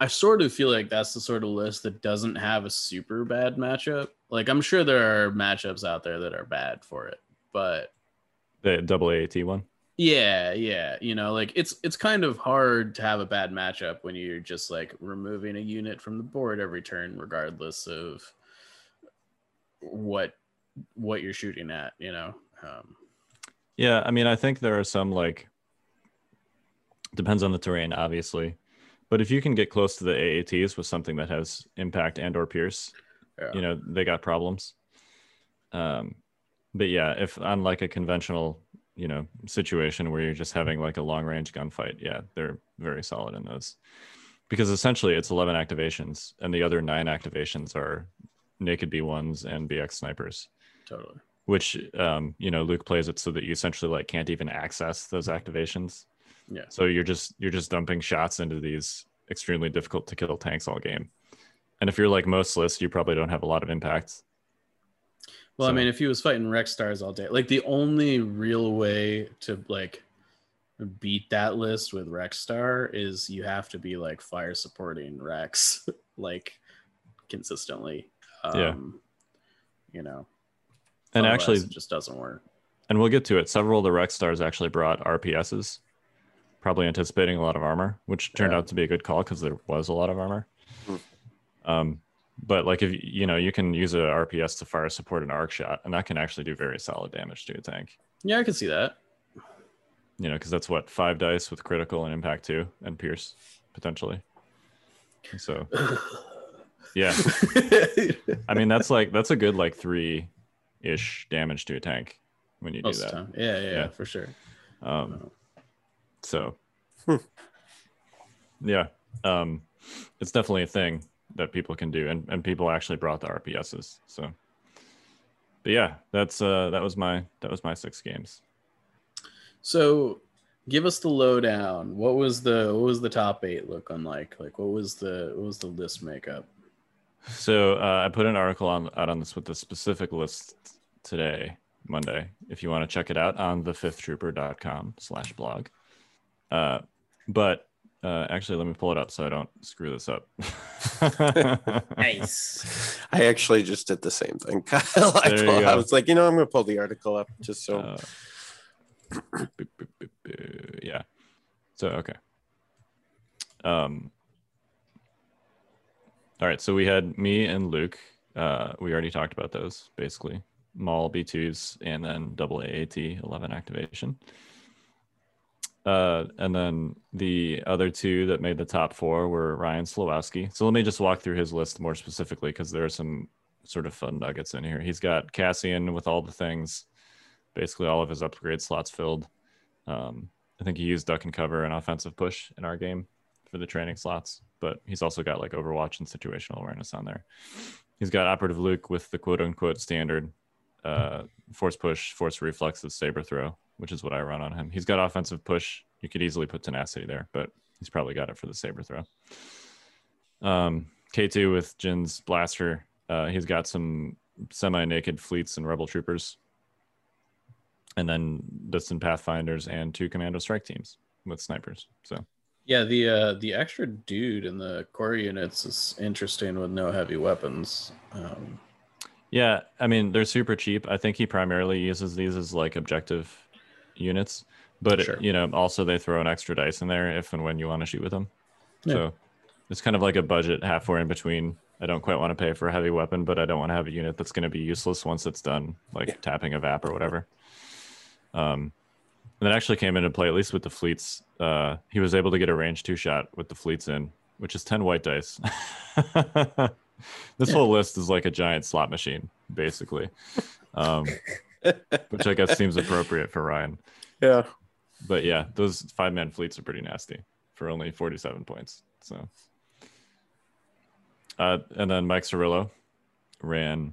I sort of feel like that's the sort of list that doesn't have a super bad matchup. Like I'm sure there are matchups out there that are bad for it, but the double aat one yeah, yeah, you know, like it's it's kind of hard to have a bad matchup when you're just like removing a unit from the board every turn regardless of what what you're shooting at, you know. Um yeah i mean i think there are some like depends on the terrain obviously but if you can get close to the aats with something that has impact and or pierce yeah. you know they got problems um but yeah if on like a conventional you know situation where you're just having like a long range gunfight yeah they're very solid in those because essentially it's 11 activations and the other nine activations are naked b1s and bx snipers totally. which um you know luke plays it so that you essentially like can't even access those activations Yeah. so you're just you're just dumping shots into these extremely difficult to kill tanks all game and if you're like most lists you probably don't have a lot of impact Well, I mean, if he was fighting Rex stars all day, like the only real way to like beat that list with Rex star is you have to be like fire supporting Rex like consistently. Um, Yeah. You know, and actually it just doesn't work. and we'll get to it several of the rex stars actually brought rps's probably anticipating a lot of armor which turned Yeah. out to be a good call because there was a lot of armor Hmm. um but like if you know you can use a rps to fire support an arc shot and that can actually do very solid damage to a tank Yeah, I can see that. you know because that's what five dice with critical and impact two and pierce potentially so yeah i mean that's like that's a good like three ish damage to a tank when you do Most the that. Yeah, yeah, yeah, Yeah. for sure. um So, Hmm. yeah, um, it's definitely a thing that people can do, and, and people actually brought the RPSs. So, but yeah, that's uh, that was my that was my six games. So, give us the lowdown. What was the what was the top eight looking like? Like, what was the what was the list makeup? So uh, I put an article on out on this with the specific list today, Monday. If you want to check it out on thefifthtrooper.com slash blog. Uh, but uh, actually, let me pull it up so I don't screw this up. Nice. I actually just did the same thing, Kyle. I, There you pull- I was like, you know, I'm going to pull the article up just so. Uh, yeah. So okay. Um. All right. So we had me and Luke. Uh, we already talked about those basically. Maul B2s and then double AAT 11 activation. Uh, and then the other two that made the top four were Ryan Slawowski. So let me just walk through his list more specifically because there are some sort of fun nuggets in here. He's got Cassian with all the things, basically all of his upgrade slots filled. Um, I think he used duck and cover and offensive push in our game for the training slots, but he's also got like Overwatch and situational awareness on there. He's got operative Luke with the quote unquote standard uh, force push, force reflexes, saber throw, which is what I run on him. He's got offensive push. You could easily put tenacity there, but he's probably got it for the saber throw. Um, K2 with Jyn's blaster. Uh, he's got some semi-naked fleets and rebel troopers, and then distant pathfinders and two commando strike teams with snipers. So Yeah, the uh, the extra dude in the core units is interesting with no heavy weapons. Um, Yeah, I mean they're super cheap. I think he primarily uses these as like objective units, but Sure. you know also they throw an extra dice in there if and when you want to shoot with them. Yeah. So it's kind of like a budget halfway in between. I don't quite want to pay for a heavy weapon, but I don't want to have a unit that's going to be useless once it's done, like Yeah. tapping a VAP or whatever. Um, that actually came into play at least with the fleets. Uh, he was able to get a range two shot with the fleets in, which is ten white dice. this Yeah. whole list is like a giant slot machine, basically, um, which I guess seems appropriate for Ryan. Yeah. But yeah, those five man fleets are pretty nasty for only 47 points. So, uh, and then Mike Cirillo ran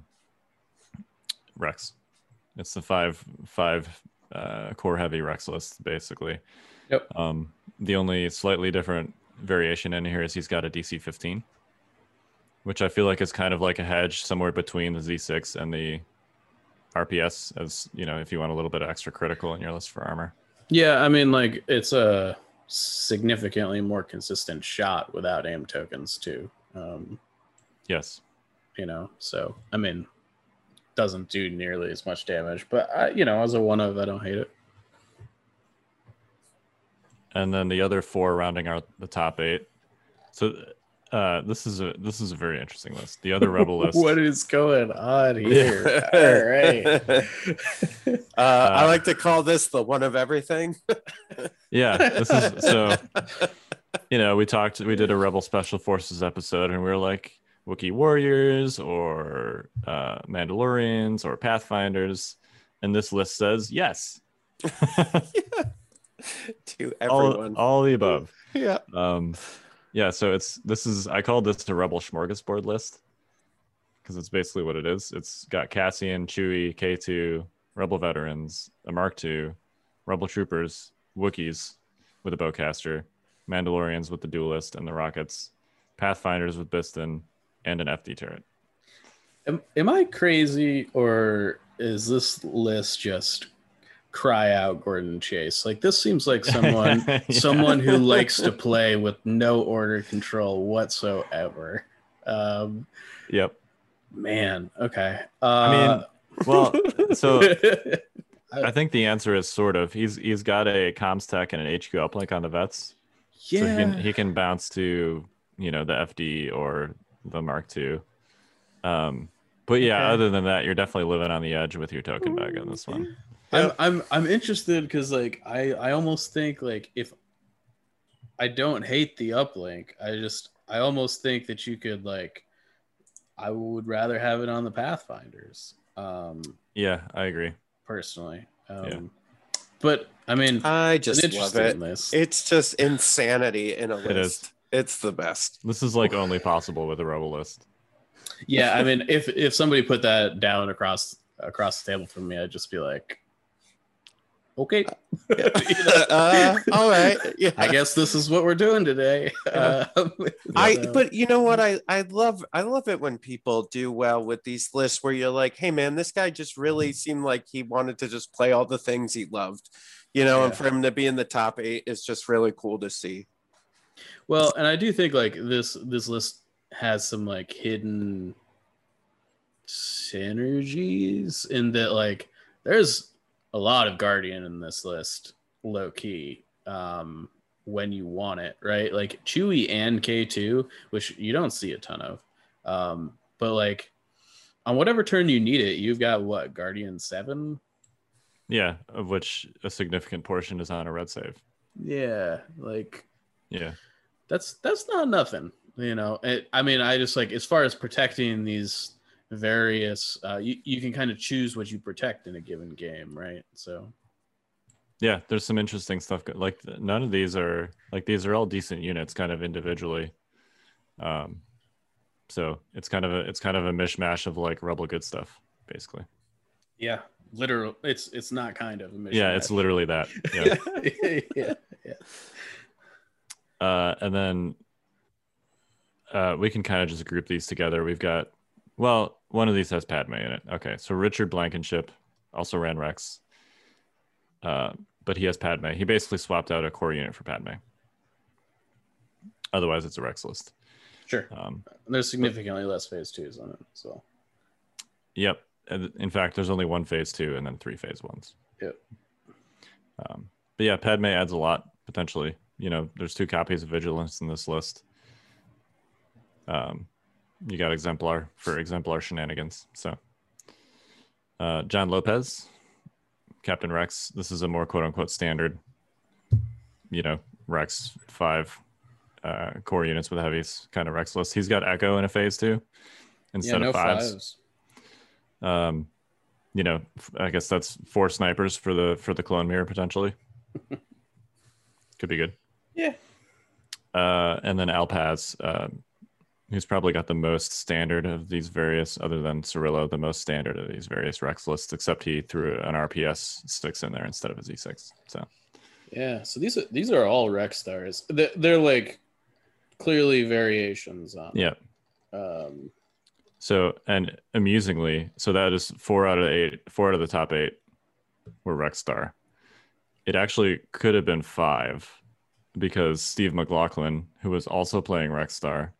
Rex. It's the five five uh, core heavy Rex list basically. Yep. Um, the only slightly different variation in here is he's got a DC 15, which I feel like is kind of like a hedge somewhere between the Z6 and the RPS, as you know, if you want a little bit of extra critical in your list for armor. yeah, I mean, like it's a significantly more consistent shot without aim tokens too. Um, Yes. you know, so I mean, doesn't do nearly as much damage, but I, you know, as a one of, I don't hate it. and then the other four rounding out the top eight. So uh, this is a this is a very interesting list. The other rebel list. what is going on here? All right. Uh, I like to call this the one of everything. Yeah, this is so. You know, we talked. We did a rebel special forces episode, and we were like Wookiee warriors or uh, Mandalorians or Pathfinders, and this list says yes, to all, everyone. all the above. yeah. Um, yeah, so it's this is I called this a rebel smorgasbord list because it's basically what it is. It's got Cassian, Chewie, K2, rebel veterans, a Mark II, rebel troopers, Wookiees with a bowcaster, Mandalorians with the duelist and the rockets, Pathfinders with Bistan, and an FD turret. Am, am I crazy or is this list just cry out Gordon Chase? Like this seems like someone Yeah. someone who likes to play with no order control whatsoever. Um, Yep. man, okay. Uh, I mean, well, so I think the answer is sort of. He's he's got a comms tech and an HQ uplink on the vets. yeah, So he can he can bounce to you know the FD or the Mark II. Um, but yeah, Okay. other than that, you're definitely living on the edge with your token bag on this one. I'm I'm I'm interested because like I I almost think like if I don't hate the uplink, I just I almost think that you could like I would rather have it on the Pathfinders, um, Yeah, I agree. personally. Um, Yeah. but I mean, I just love it. list. It's just insanity in a It is. list. It's the best. This is like only possible with a Rebel list. yeah, I mean, if if somebody put that down across across the table from me, I'd just be like, okay, uh, all right. Yeah. I guess this is what we're doing today. Uh, I so- but you know what I I love I love it when people do well with these lists where you're like, hey man, this guy just really seemed like he wanted to just play all the things he loved, you know, and for him to be in the top eight is just really cool to see. Well, and I do think like this this list has some like hidden synergies in that like there's a lot of Guardian in this list, low key. Um when you want it, right? Like Chewie and K2, which you don't see a ton of. Um, but like on whatever turn you need it, you've got what, Guardian 7? Yeah, of which a significant portion is on a red save. Yeah, like Yeah. That's that's not nothing you know it, i mean i just like as far as protecting these various uh you, you can kind of choose what you protect in a given game right so Yeah, there's some interesting stuff. Like none of these are like these are all decent units, kind of individually. Um, so it's kind of a it's kind of a mishmash of like rebel good stuff, basically. yeah literal it's it's not kind of a mission Yeah, it's literally that. Yeah. yeah yeah uh, and then uh, we can kind of just group these together. We've got well, one of these has Padme in it. Okay, so Richard Blankenship also ran Rex, uh, but he has Padme. He basically swapped out a core unit for Padme. Otherwise, it's a Rex list. sure Um, there's significantly less phase twos on it so Yep. In fact, there's only one phase two and then three phase ones. Yep. Um, but yeah, Padme adds a lot potentially. You know, there's two copies of Vigilance in this list. Um, you got Exemplar for Exemplar shenanigans. So, uh, John Lopez, Captain Rex. This is a more quote unquote standard, you know, Rex five uh, core units with heavies kind of Rex list. He's got Echo in a phase two yeah instead no of fives fives um you know I guess that's four snipers for the for the clone mirror potentially could be good yeah. Uh and then alpaz um who's probably got the most standard of these various other than cirillo the most standard of these various rex lists except he threw an rps sticks in there instead of a z6 so. Yeah so these are these are all rex stars. They're, they're like clearly variations on yeah um So, and amusingly, so that is four out of eight, four out of the top eight were Rex Star. It actually could have been five because Steve McLaughlin, who was also playing Rex Star,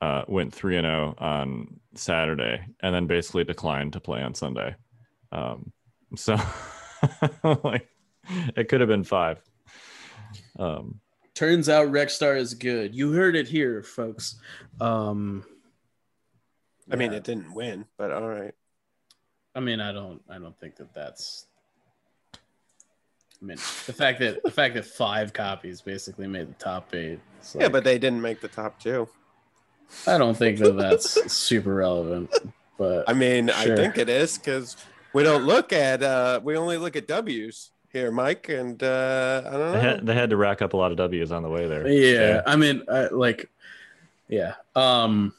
uh, went 3 and 0 on Saturday and then basically declined to play on Sunday. Um, so, like, it could have been five. Um, Turns out Rexstar is good. You heard it here, folks. Um, I mean, it didn't win, but all right. I mean, I don't, I don't think that that's. I mean, the fact that the fact that five copies basically made the top eight. it's yeah, but they didn't make the top two. I don't think that that's super relevant. But I mean, Sure. I think it is because we don't look at uh we only look at W's here, Mike, and uh I don't they, know. had, they had to rack up a lot of W's on the way there. yeah, I mean, I, like, yeah. Um,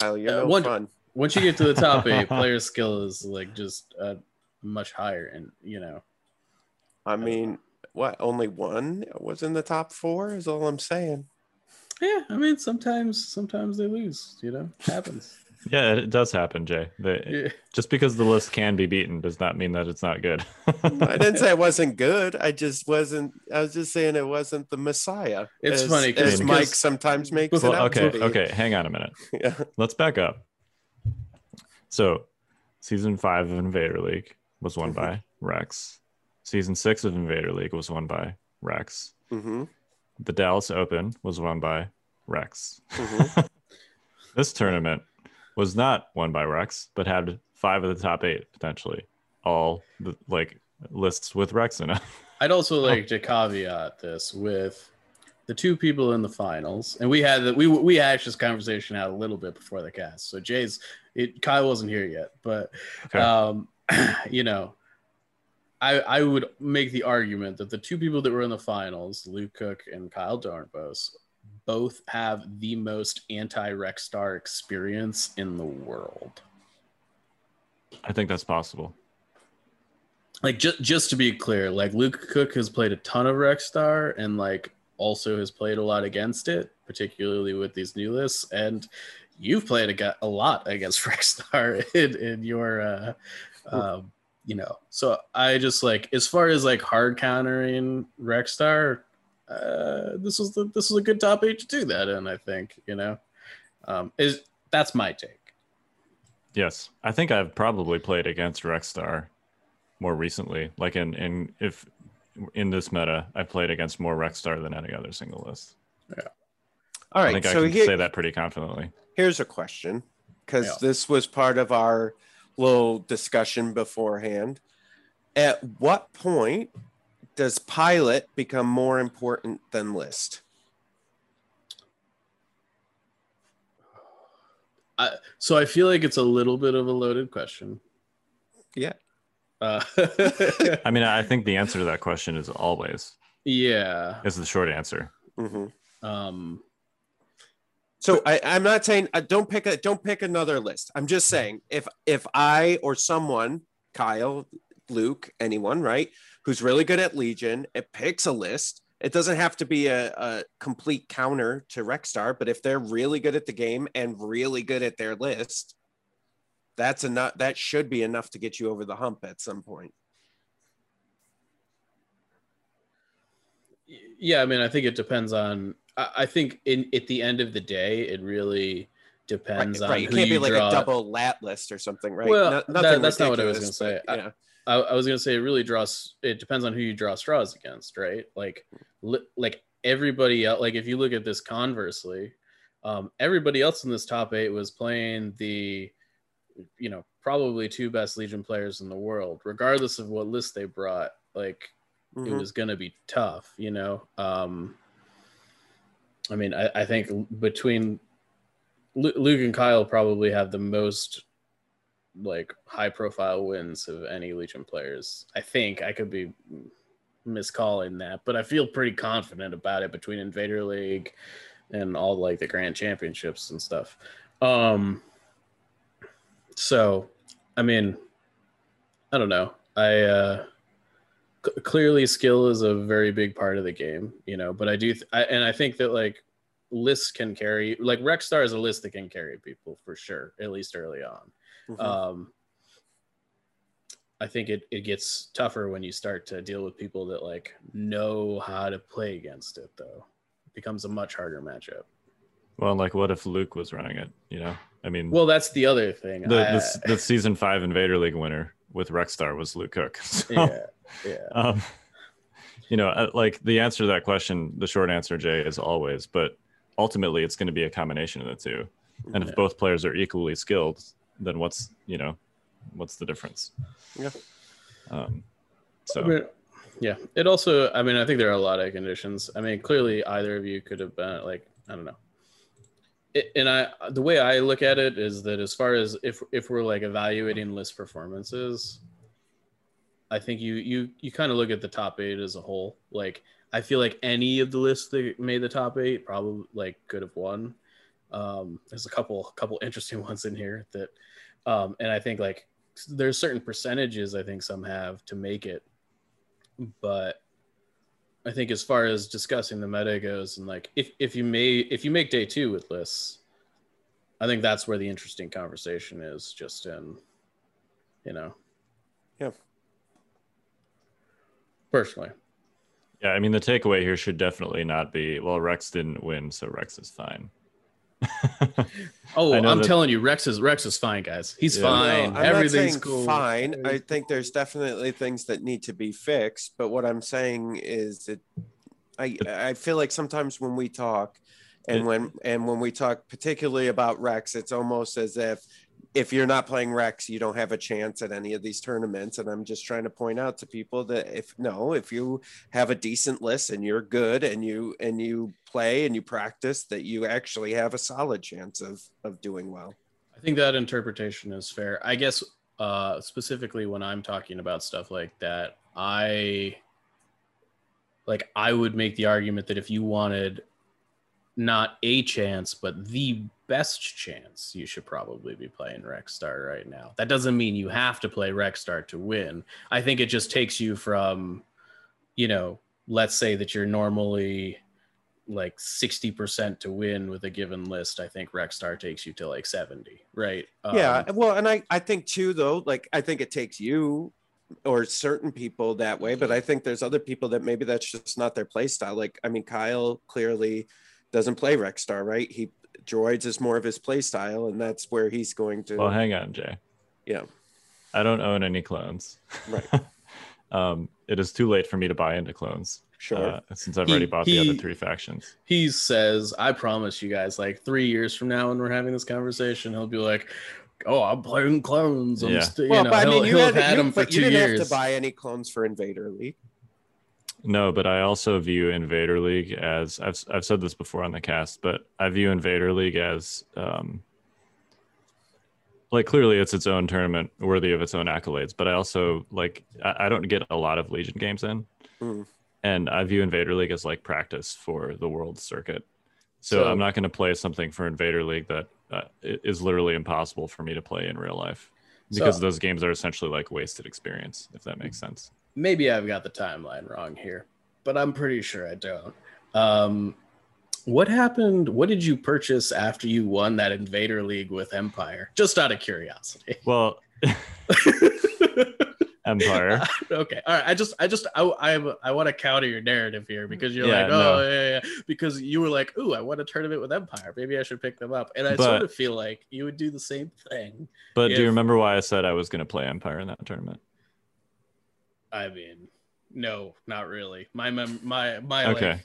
Kyle, you're uh, no one- fun. once you get to the top eight, player skill is like just uh, much higher, and you know, I mean, what? Only one was in the top four. Is all I'm saying. yeah. I mean, sometimes, sometimes they lose. You know, happens. Yeah, it does happen, Jay. They, Yeah. Just because the list can be beaten does not mean that it's not good. I didn't say it wasn't good. I just wasn't. I was just saying it wasn't the Messiah. It's as, funny 'cause- as Mike sometimes makes well, it out okay, to be. okay, hang on a minute. Yeah. Let's back up. So, season five of Invader League was won mm-hmm. by Rex. Season six of Invader League was won by Rex. hmm The Dallas Open was won by Rex. hmm This tournament was not won by Rex, but had five of the top eight potentially, all the, like lists with Rex in it. I'd also like to caveat this with the two people in the finals, and we had the, we we hashed this conversation out a little bit before the cast. So Jay's it Kyle wasn't here yet, but Okay. um, you know, I, I would make the argument that the two people that were in the finals, Luke Cook and Kyle Dornbos, both have the most anti Rexstar experience in the world. I think that's possible. Like just just to be clear, like Luke Cook has played a ton of Rexstar and like also has played a lot against it, particularly with these new lists. And you've played a, a lot against Rexstar in, in your uh, um, you know. So I just like as far as like hard countering Rexstar, uh, this was the this was a good top eight to do that in. I think you know, um, is that's my take. Yes, I think I've probably played against Rexstar more recently. Like in in if in this meta, I played against more Rexstar than any other single list. All I right. think I So can here, say that pretty confidently. here's a question because Yeah. this was part of our little discussion beforehand. At what point does pilot become more important than list? I, so I feel like it's a little bit of a loaded question. Yeah. Uh, I mean, I think the answer to that question is always yeah. is the short answer. hmm Um, So I, I'm not saying uh, don't pick a don't pick another list. I'm just saying if if I or someone, Kyle, Luke, anyone, right, who's really good at Legion, it picks a list. It doesn't have to be a, a complete counter to Rexstar, but if they're really good at the game and really good at their list, that's enough. That should be enough to get you over the hump at some point. yeah, I mean, I think it depends on. I, I think in at the end of the day, it really Right, depends on right. It can't be like draw. a double lat list or something, right? Well, No- that- that's not what I was gonna say. but, I- yeah. I, I was gonna say it really draws. It depends on who you draw straws against, right? Like, li, like everybody else. Like if you look at this conversely, um, everybody else in this top eight was playing the, you know, probably two best Legion players in the world, regardless of what list they brought. Like it Mhm. was gonna be tough, you know. Um, I mean, I, I think between Luke and Kyle probably have the most like high profile wins of any Legion players. I think I could be miscalling that, but I feel pretty confident about it between Invader League and all like the grand championships and stuff. Um so I mean I don't know. I uh c- clearly skill is a very big part of the game, you know, but I do th- I, and I think that like lists can carry like Rexstar is a list that can carry people for sure, at least early on. Mhm. Um, I think it, it gets tougher when you start to deal with people that like know how to play against it though. It becomes a much harder matchup. Well, like, what if Luke was running it? You know, I mean, Well, that's the other thing. the, I- the the season five Invader League winner with Rexstar was Luke Cook. So, yeah, yeah. um, you know, uh, like the answer to that question, the short answer, Jay, is always. But ultimately, it's going to be a combination of the two. And if both players are equally skilled, then what's you know, what's the difference? Yeah. Um, I so mean, yeah. It also, I mean, I think there are a lot of conditions. I mean, clearly either of you could have been like, I don't know. It, and I, the way I look at it is that as far as if if we're like evaluating list performances, I think you you you kind of look at the top eight as a whole. Like, I feel like any of the lists that made the top eight probably like could have won. Um, there's a couple couple interesting ones in here that, um, and I think like there's certain percentages I think some have to make it, but I think as far as discussing the meta goes and like if if you may if you make day two with lists, I think that's where the interesting conversation is. Just in, you know, Yeah. Personally, yeah, I mean, the takeaway here should definitely not be well, Rex didn't win, so Rex is fine. oh, I know I'm that- telling you, Rex is Rex is fine, guys. He's Yeah. fine. No, I'm Everything's not cool. fine. I think there's definitely things that need to be fixed. But what I'm saying is that I I feel like sometimes when we talk, and when and when we talk particularly about Rex, it's almost as if if you're not playing Rex, you don't have a chance at any of these tournaments. And I'm just trying to point out to people that if no, if you have a decent list and you're good and you and you play and you practice, that you actually have a solid chance of of doing well. I think that interpretation is fair. I guess uh, specifically when I'm talking about stuff like that, I like I would make the argument that if you wanted not a chance, but the best chance, you should probably be playing Rexstar right now. That doesn't mean you have to play Rexstar to win. I think it just takes you from, you know, let's say that you're normally like 60% to win with a given list. I think Rexstar takes you to like 70, right? yeah. Um, Well, and I, I think too, though, like I think it takes you or certain people that way, but I think there's other people that maybe that's just not their play style. Like, I mean, Kyle clearly doesn't play Rexstar, right? He droids is more of his play style, and that's where he's going to. Well, hang on, Jay. yeah. I don't own any clones. Right. um, it is too late for me to buy into clones. Sure. Uh, since I've He- already bought the other three factions. he says, I promise you guys, like three years from now when we're having this conversation, he'll be like, Oh, I'm playing clones. I'm Yeah. st-" well, you know, but I he'll, mean, you he'll had, have had you, them for but you two didn't years. have to buy any clones for Invader League. No, but I also view Invader League as I've I've said this before on the cast, but I view Invader League as um like clearly it's its own tournament worthy of its own accolades, but I also like I, I don't get a lot of Legion games in. Mm. And I view Invader League as like practice for the world circuit. So, So- I'm not going to play something for Invader League that uh, is literally impossible for me to play in real life because So- those games are essentially like wasted experience, if that makes sense. Maybe I've got the timeline wrong here, but I'm pretty sure I don't. Um, what happened? What did you purchase after you won that Invader League with Empire? Just out of curiosity. Well, Empire. okay all right i just i just i i, I want to counter your narrative here because you're Yeah, like no. oh yeah, yeah because you were like ooh i want a tournament with empire maybe i should pick them up and i But- sort of feel like you would do the same thing But do you remember why I said I was going to play Empire in that tournament? I mean no not really my mem my my Okay. like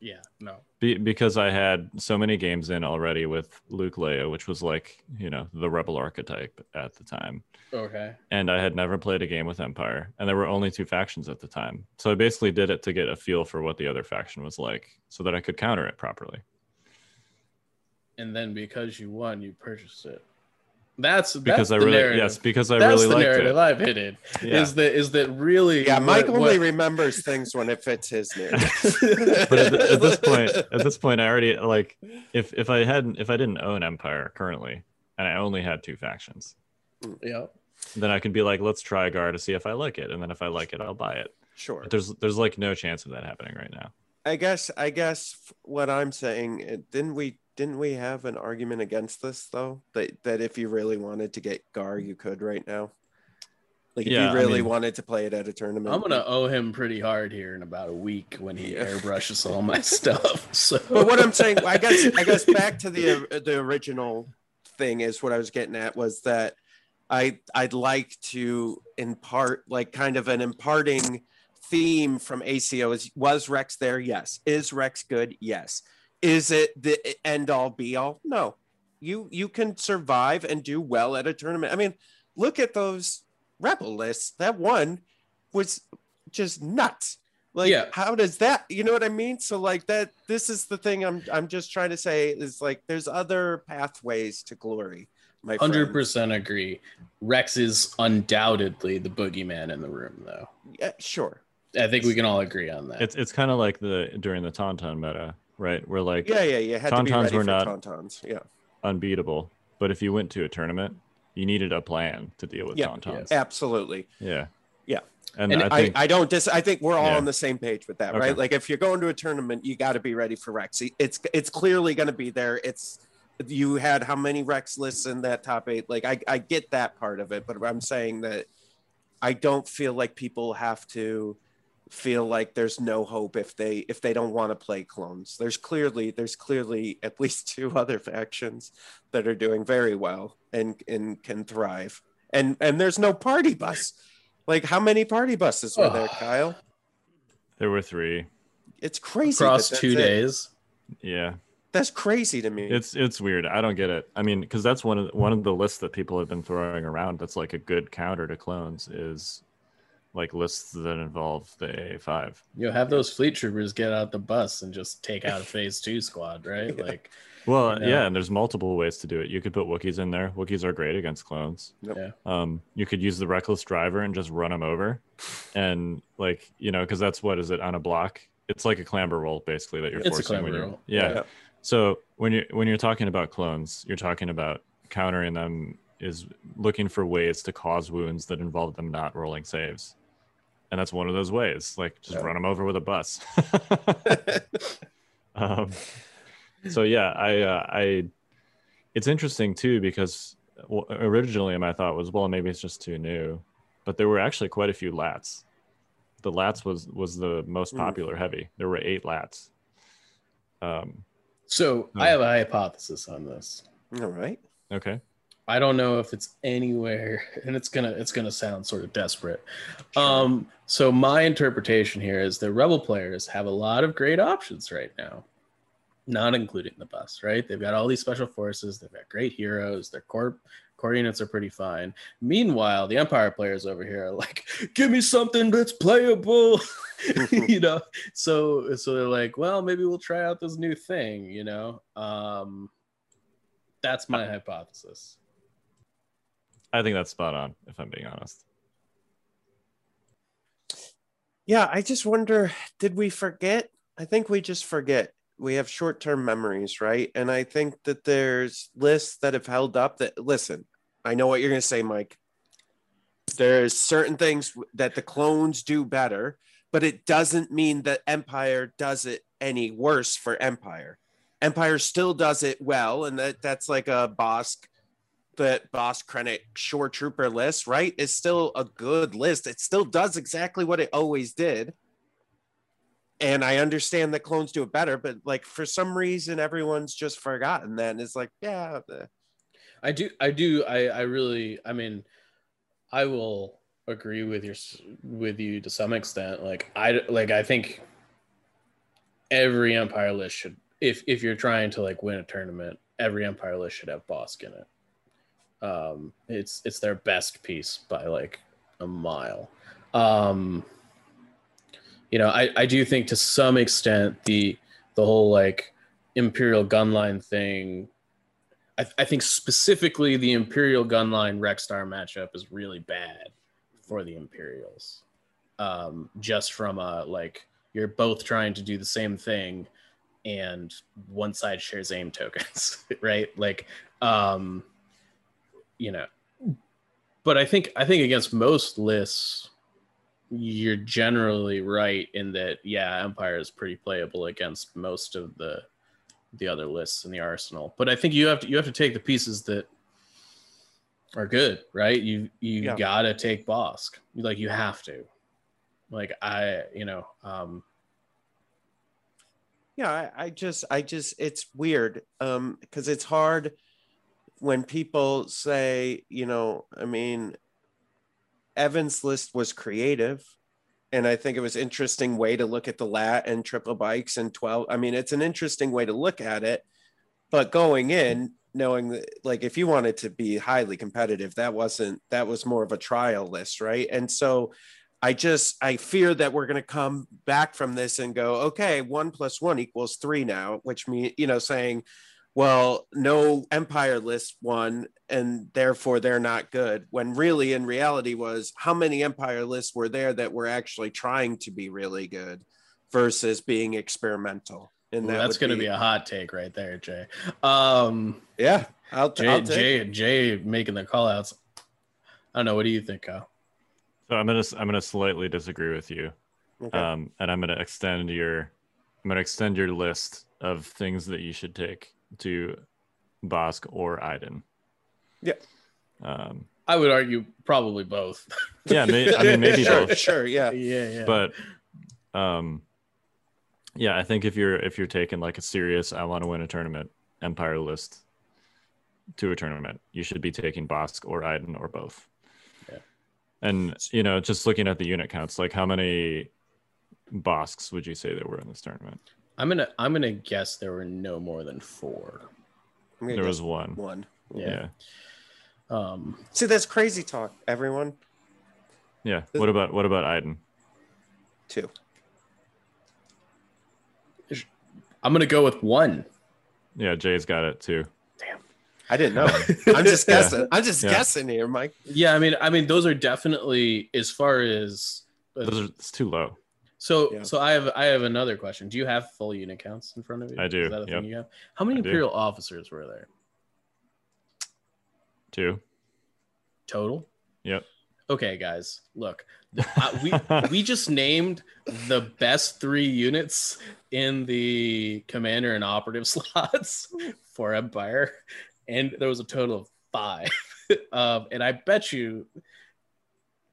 yeah no Be- because I had so many games in already with Luke Leia, which was like, you know, the rebel archetype at the time. okay And I had never played a game with Empire, and there were only two factions at the time. So I basically did it to get a feel for what the other faction was like so that I could counter it properly. and then because you won you purchased it that's Because that's I really, narrative. yes, because I that's really the liked narrative it. i've hit it Yeah. is that is that really Yeah, Mike what- only what- remembers things when it fits his narrative. but at, at this point at this point i already like if if i hadn't if i didn't own empire currently and i only had two factions yeah then i could be like let's try gar to see if i like it and then if i like it i'll buy it sure. but there's there's like no chance of that happening right now I guess I guess what I'm saying didn't we didn't we have an argument against this though that that if you really wanted to get Gar you could right now like if Yeah, I you really mean- wanted to play it at a tournament I'm gonna owe him pretty hard here in about a week when he Yeah. airbrushes all my stuff. So, but what I'm saying I guess I guess back to the the original thing is what I was getting at was that I I'd like to impart like kind of an imparting theme from ACO is was Rex there? Yes. Is Rex good? Yes. Is it the end all be all? No. You you can survive and do well at a tournament. I mean, look at those rebel lists. That one was just nuts. Like Yeah. how does that you know what I mean? So like that this is the thing I'm I'm just trying to say is like there's other pathways to glory. My hundred friend. percent agree. Rex is undoubtedly the boogeyman in the room, though. Yeah, sure. I think we can all agree on that. it's it's kind of like the during the tauntaun meta right where like Yeah, yeah, you had to be Tauntauns ready were not- tauntauns. Yeah. unbeatable but if you went to a tournament you needed a plan to deal with Yeah. tauntauns Absolutely. yeah Yeah. and, And i I, think I, don't dis I think we're all Yeah. on the same page with that, Okay. right? Like if you're going to a tournament, you got to be ready for Rex. It's it's clearly going to be there. It's you had how many Rex lists in that top eight? Like I, I get that part of it, but I'm saying that I don't feel like people have to feel like there's no hope if they if they don't want to play clones. There's clearly there's clearly at least two other factions that are doing very well and and can thrive. And and there's no party bus. Like how many party buses were there. Kyle? there were three It's crazy. Across that that's two it. days. yeah That's crazy to me. It's it's weird. I don't get it. I mean, because that's one of the, one of the lists that people have been throwing around. That's like a good counter to clones is like lists that involve the AA5. You know, have those fleet troopers get out the bus and just take out a phase two squad, right? Yeah. Like, Well, Yeah. yeah, and there's multiple ways to do it. You could put Wookiees in there. Wookiees are great against clones. Yep. Yeah. Um, you could use the reckless driver and just run them over, and like you know because that's what is it on a block it's like a clamber roll basically that you're It's a forcing when clamber you're roll. yeah. Yeah. so when you when you're talking about clones you're talking about countering them is looking for ways to cause wounds that involve them not rolling saves and that's one of those ways like just Yeah. run them over with a bus um, so yeah i uh, i it's interesting too because originally my thought was well maybe it's just too new but there were actually quite a few lats the lats was was the most Mm. popular heavy there were eight lats um So Hmm. I have a hypothesis on this. All right. okay I don't know if it's anywhere, and it's gonna it's gonna sound sort of desperate. Sure. Um, so my interpretation here is the rebel players have a lot of great options right now, not including the bus. Right? They've got all these special forces. They've got great heroes. Their core core units are pretty fine. Meanwhile, the Empire players over here are like, "Give me something that's playable," you know. So so they're like, "Well, maybe we'll try out this new thing," you know. Um, that's my hypothesis. I think that's spot on if i'm being honest Yeah, I just wonder did we forget? I think we just forget. We have short term memories, right? And I think that there's lists that have held up that, listen, I know what you're going to say, Mike. There's certain things that the clones do better, but it doesn't mean that Empire does it any worse for Empire. Empire still does it well, and that, that's like a Bosk that Bosk Krennic Shore Trooper list, right, is still a good list. It still does exactly what it always did. And I understand that clones do it better, but like for some reason, everyone's just forgotten that. And it's like, yeah, I do, I do, I, I really, I mean, I will agree with your, with you to some extent. Like, I, like, I think every Empire list should, if if you're trying to like win a tournament, every Empire list should have Bosk in it. Um, it's it's their best piece by like a mile. Um, you know, I I do think to some extent the the whole like Imperial gunline thing I, th- I think specifically the Imperial Gunline Rexstar matchup is really bad for the Imperials. Um, just from a like you're both trying to do the same thing, and one side shares aim tokens, right? Like, um, you know. But I think I think against most lists, you're generally right in that yeah, Empire is pretty playable against most of the the other lists in the arsenal. But I think you have to you have to take the pieces that are good, right? You you Yeah. gotta take Bosk. Like you have to. Like I, you know, um yeah, I, I just, I just, it's weird um, because it's hard when people say, you know, I mean, Evan's list was creative. And I think it was interesting way to look at the lat and triple bikes and 12. I mean, it's an interesting way to look at it. But going in, knowing that like if you wanted to be highly competitive, that wasn't that was more of a trial list, right? And so I just I fear that we're going to come back from this and go, okay, one plus one equals three now, which means you know saying, well, no Empire list won, and therefore they're not good. When really, in reality, was how many Empire lists were there that were actually trying to be really good versus being experimental. And Ooh, that that's going to be a hot take right there, Jay. Um, yeah. I'll, Jay, I'll take Jay, Jay making the call outs. I don't know. What do you think, Kyle? So I'm gonna I'm gonna slightly disagree with you, Okay. um, and I'm gonna extend your I'm gonna extend your list of things that you should take to Bosk or Iden. Yeah. Um, I would argue probably both. yeah, may, I mean maybe sure, both, sure, yeah. yeah, yeah. but um, yeah, I think if you're if you're taking like a serious I want to win a tournament Empire list to a tournament, you should be taking Bosk or Iden or both. Yeah. And you know, just looking at the unit counts, like how many Bosks would you say there were in this tournament? I'm gonna I'm gonna guess there were no more than four. I'm gonna There was one. one. Yeah. Um, See, that's crazy talk, everyone. Yeah. What about what about Iden? Two. I'm gonna go with one. Yeah, Jay's got it too. Damn. I didn't know. I'm just Yeah. guessing. I'm just Yeah. guessing here, Mike. Yeah, I mean, I mean, those are definitely as far as Those are, it's too low. So Yeah. so I have I have another question. Do you have full unit counts in front of you? I do, Is that a yep. thing you have? How many I do. imperial officers were there Two. total? Yep. Okay, guys, look, th- I- we we just named the best three units in the commander and operative slots for Empire, and there was a total of five. um, and I bet you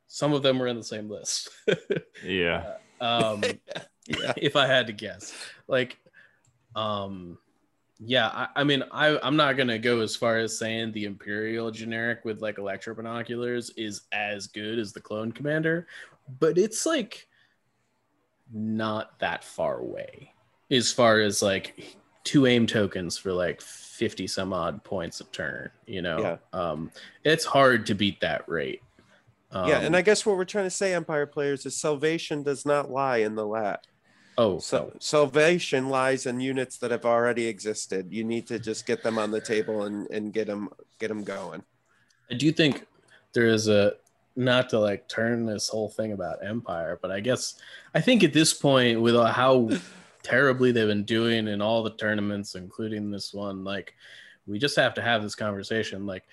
some of them were in the same list. Yeah. Um, Yeah. if I had to guess. Like, um, yeah, I, I mean, I, I'm not gonna go as far as saying the Imperial generic with like electro binoculars is as good as the Clone Commander, but it's like not that far away as far as like two aim tokens for like 50 some odd points of turn. You know, Yeah. um, it's hard to beat that rate. Yeah, and Um, I guess what we're trying to say, Empire players, is salvation does not lie in the lat. oh, So so salvation lies in units that have already existed. You need to just get them on the table and, and get them get them going. I do think there is a not to like turn this whole thing about empire, but I guess I think at this point with how terribly they've been doing in all the tournaments, including this one, like we just have to have this conversation. Like,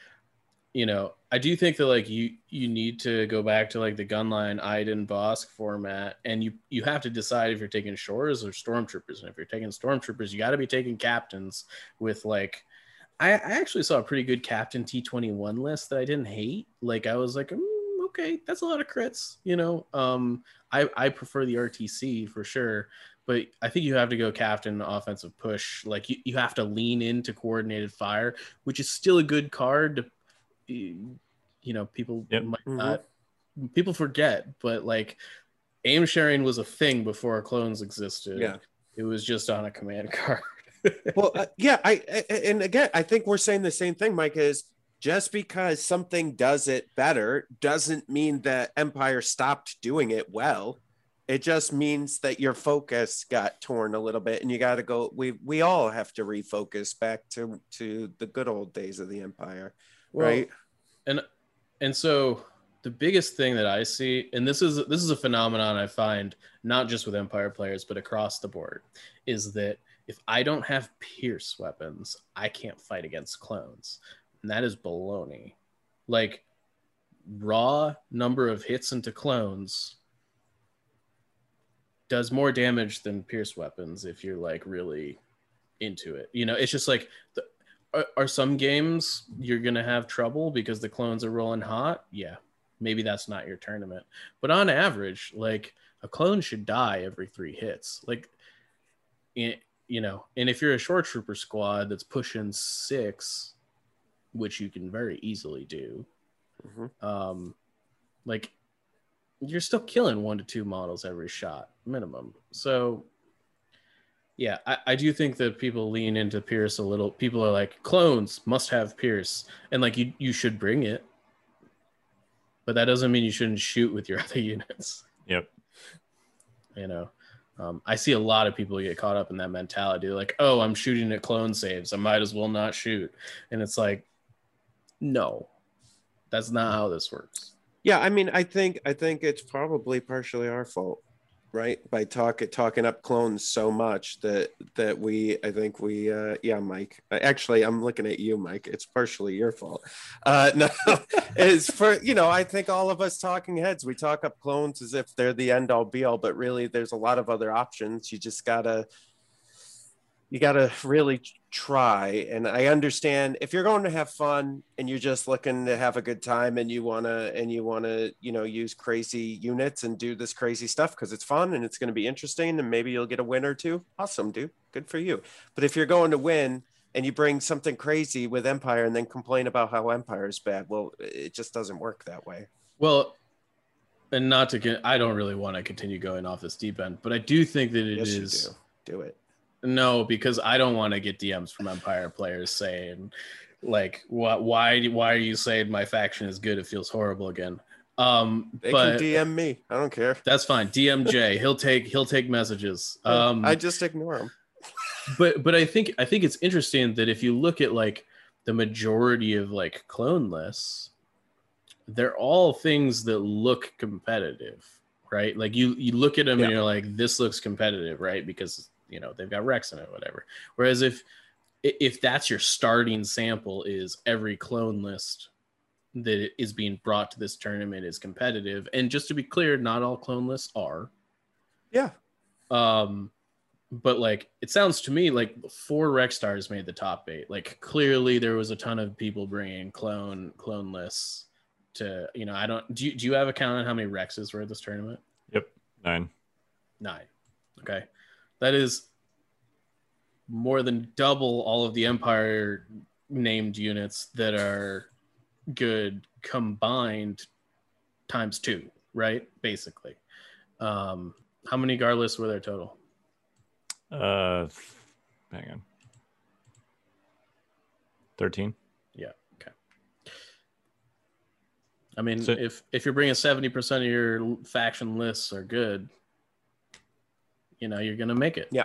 you know, I do think that like you you need to go back to like the gunline Iden Bosk format, and you you have to decide if you're taking shores or stormtroopers. And if you're taking stormtroopers, you got to be taking captains with like I, I actually saw a pretty good Captain T21 list that I didn't hate. Like I was like, "Mm, okay, that's a lot of crits. You know, um, I I prefer the RTC for sure, but I think you have to go Captain offensive push. Like you, you have to lean into coordinated fire, which is still a good card. You know, people Yep. might Mhm. not people forget, but like aim sharing was a thing before clones existed. Yeah. It was just on a command card. well uh, yeah I, I and again i think we're saying the same thing mike is just because something does it better doesn't mean that empire stopped doing it well it just means that your focus got torn a little bit and you got to go we we all have to refocus back to to the good old days of the empire Well, right? and and so the biggest thing that i see and this is this is a phenomenon i find not just with empire players but across the board is that if i don't have pierce weapons i can't fight against clones. And that is baloney. Like raw number of hits into clones does more damage than pierce weapons if you're like really into it. You know it's just like the, are, are some games you're gonna have trouble because the clones are rolling hot? Yeah maybe that's not your tournament. But on average like a clone should die every three hits. Like you know and if you're a short trooper squad that's pushing six which you can very easily do Mhm. um like you're still killing one to two models every shot minimum. So yeah I, I do think that people lean into pierce a little people are like clones must have pierce and like you you should bring it. But that doesn't mean you shouldn't shoot with your other units. Yep. you know um, i see a lot of people get caught up in that mentality like oh i'm shooting at clone saves i might as well not shoot. And it's like no that's not how this works. Yeah, I mean, I think I think it's probably partially our fault, right? By talking talking up clones so much that that we, I think we, uh, yeah, Mike. Actually, I'm looking at you, Mike. It's partially your fault. Uh, no, it's for you know. I think all of us talking heads, we talk up clones as if they're the end all be all, but really, there's a lot of other options. You just gotta you got to really try and i understand if you're going to have fun and you're just looking to have a good time and you want to and you want to you know use crazy units and do this crazy stuff because it's fun and it's going to be interesting and maybe you'll get a win or two awesome dude good for you. But if you're going to win and you bring something crazy with empire and then complain about how empire is bad well it just doesn't work that way. Well, and not to get, I don't really want to continue going off this deep end, but I do think that it yes is do. Do it no, because I don't want to get DMs from Empire players saying, like, what, why, why are you saying my faction is good? It feels horrible again. Um, they but can dm me i don't care that's fine. DMJ, he'll take, he'll take messages. Um, i just ignore them but but I think I think it's interesting that if you look at like the majority of like clone lists, they're all things that look competitive. right? Like you you look at them Yeah. and you're like, this looks competitive, right? Because you know they've got Rex in it, whatever. Whereas if if that's your starting sample is every clone list that is being brought to this tournament is competitive, and just to be clear, not all clone lists are. Yeah. Um, but like it sounds to me like four Rex stars made the top eight. Like clearly there was a ton of people bringing clone clone lists to you know I don't do you, do you have a count on how many Rexes were at this tournament? yep Nine. Nine. Okay, that is more than double all of the Empire named units that are good combined times two, right? Basically. Um, how many Gar lists were there total? Uh, hang on. Thirteen. Yeah. Okay. I mean, So- if if you're bringing seventy percent of your faction lists are good, you know you're gonna make it. Yeah.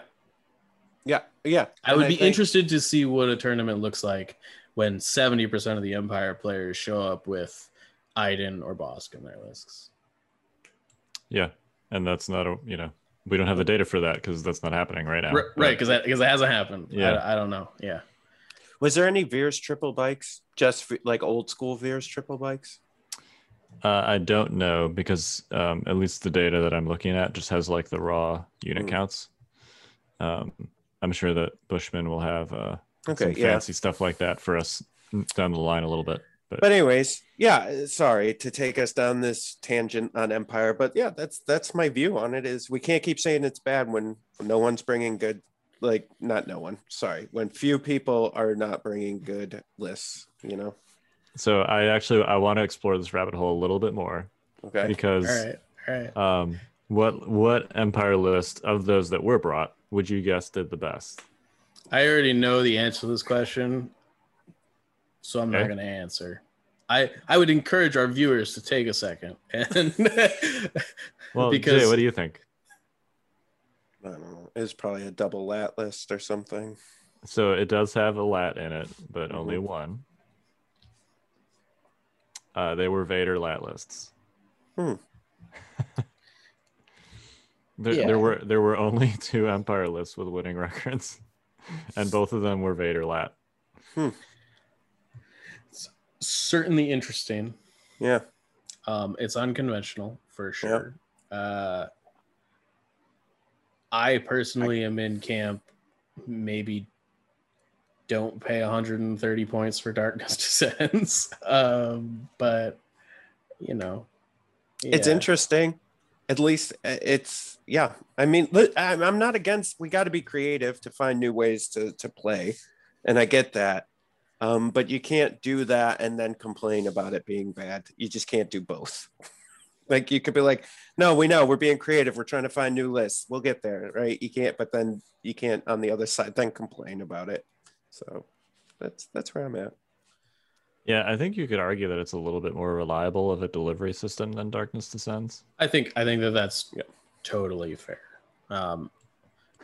Yeah. Yeah. I And would be think- interested to see what a tournament looks like when seventy percent of the Empire players show up with Iden or Bosk in their lists. Yeah, and that's not a you know we don't have the data for that because that's not happening right now. R- right, because that because it hasn't happened. Yeah. I, I don't know. Yeah, Was there any Veers triple bikes? Just for, like old school Veers triple bikes? Uh, I don't know because um, at least the data that I'm looking at just has like the raw unit Mm. counts. Um, I'm sure that Bushman will have uh, Okay. Yeah. fancy stuff like that for us down the line a little bit. But, But anyways, yeah. Sorry to take us down this tangent on Empire, but yeah, that's that's my view on it. Is we can't keep saying it's bad when no one's bringing good. Like not no one. Sorry, when few people are not bringing good lists. You know. So I actually I want to explore this rabbit hole a little bit more Okay. because all right, all right. um, what what Empire list of those that were brought would you guess did the best? I already know the answer to this question, so I'm not going to answer. I I would encourage our viewers to take a second and Well, Because- Jay, what do you think? I don't know. It's probably a double lat list or something. So it does have a lat in it, but Mm-hmm. only one. Uh, they were Vader lat lists. Hmm. there, Yeah. there were there were only two Empire lists with winning records, and both of them were Vader lat. Hmm. It's certainly interesting. Yeah. Um, it's unconventional for sure. Uh, I personally am in camp. Maybe don't pay 130 points for Darkness Descends, um, but you know, it's interesting. At least uh, it's yeah i mean i'm I'm not against we got to be creative to find new ways to to play and i get that. Um but you can't do that and then complain about it being bad. You just can't do both. Like you could be like no we know we're being creative we're trying to find new lists we'll get there right? You can't but then you can't on the other side then complain about it so that's that's where i'm at Yeah, I think you could argue that it's a little bit more reliable of a delivery system than Darkness Descends. I think I think that that's Yeah. totally fair. Um,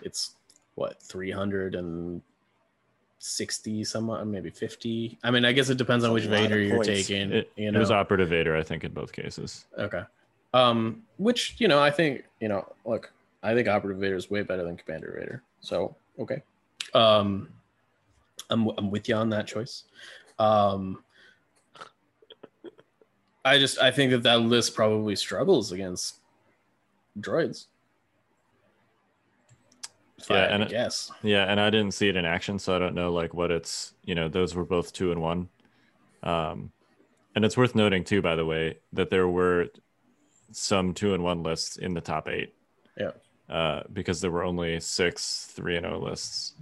it's what 360 somewhat, maybe 50. I mean, I guess it depends on which Vader you're points. taking. It, you it was operative Vader, I think, in both cases. okay. Um, which you know, I think you know, look, I think Operative Vader is way better than Commander Vader. So okay, um, I'm I'm with you on that choice. Um, I just I think that that list probably struggles against droids. I Yeah, had and it- Yeah, and I didn't see it in action, so I don't know like what it's. You know, those were both two and one. Um, and it's worth noting too, by the way, that there were some two and one lists in the top eight. Yeah. Uh, because there were only six three and O lists.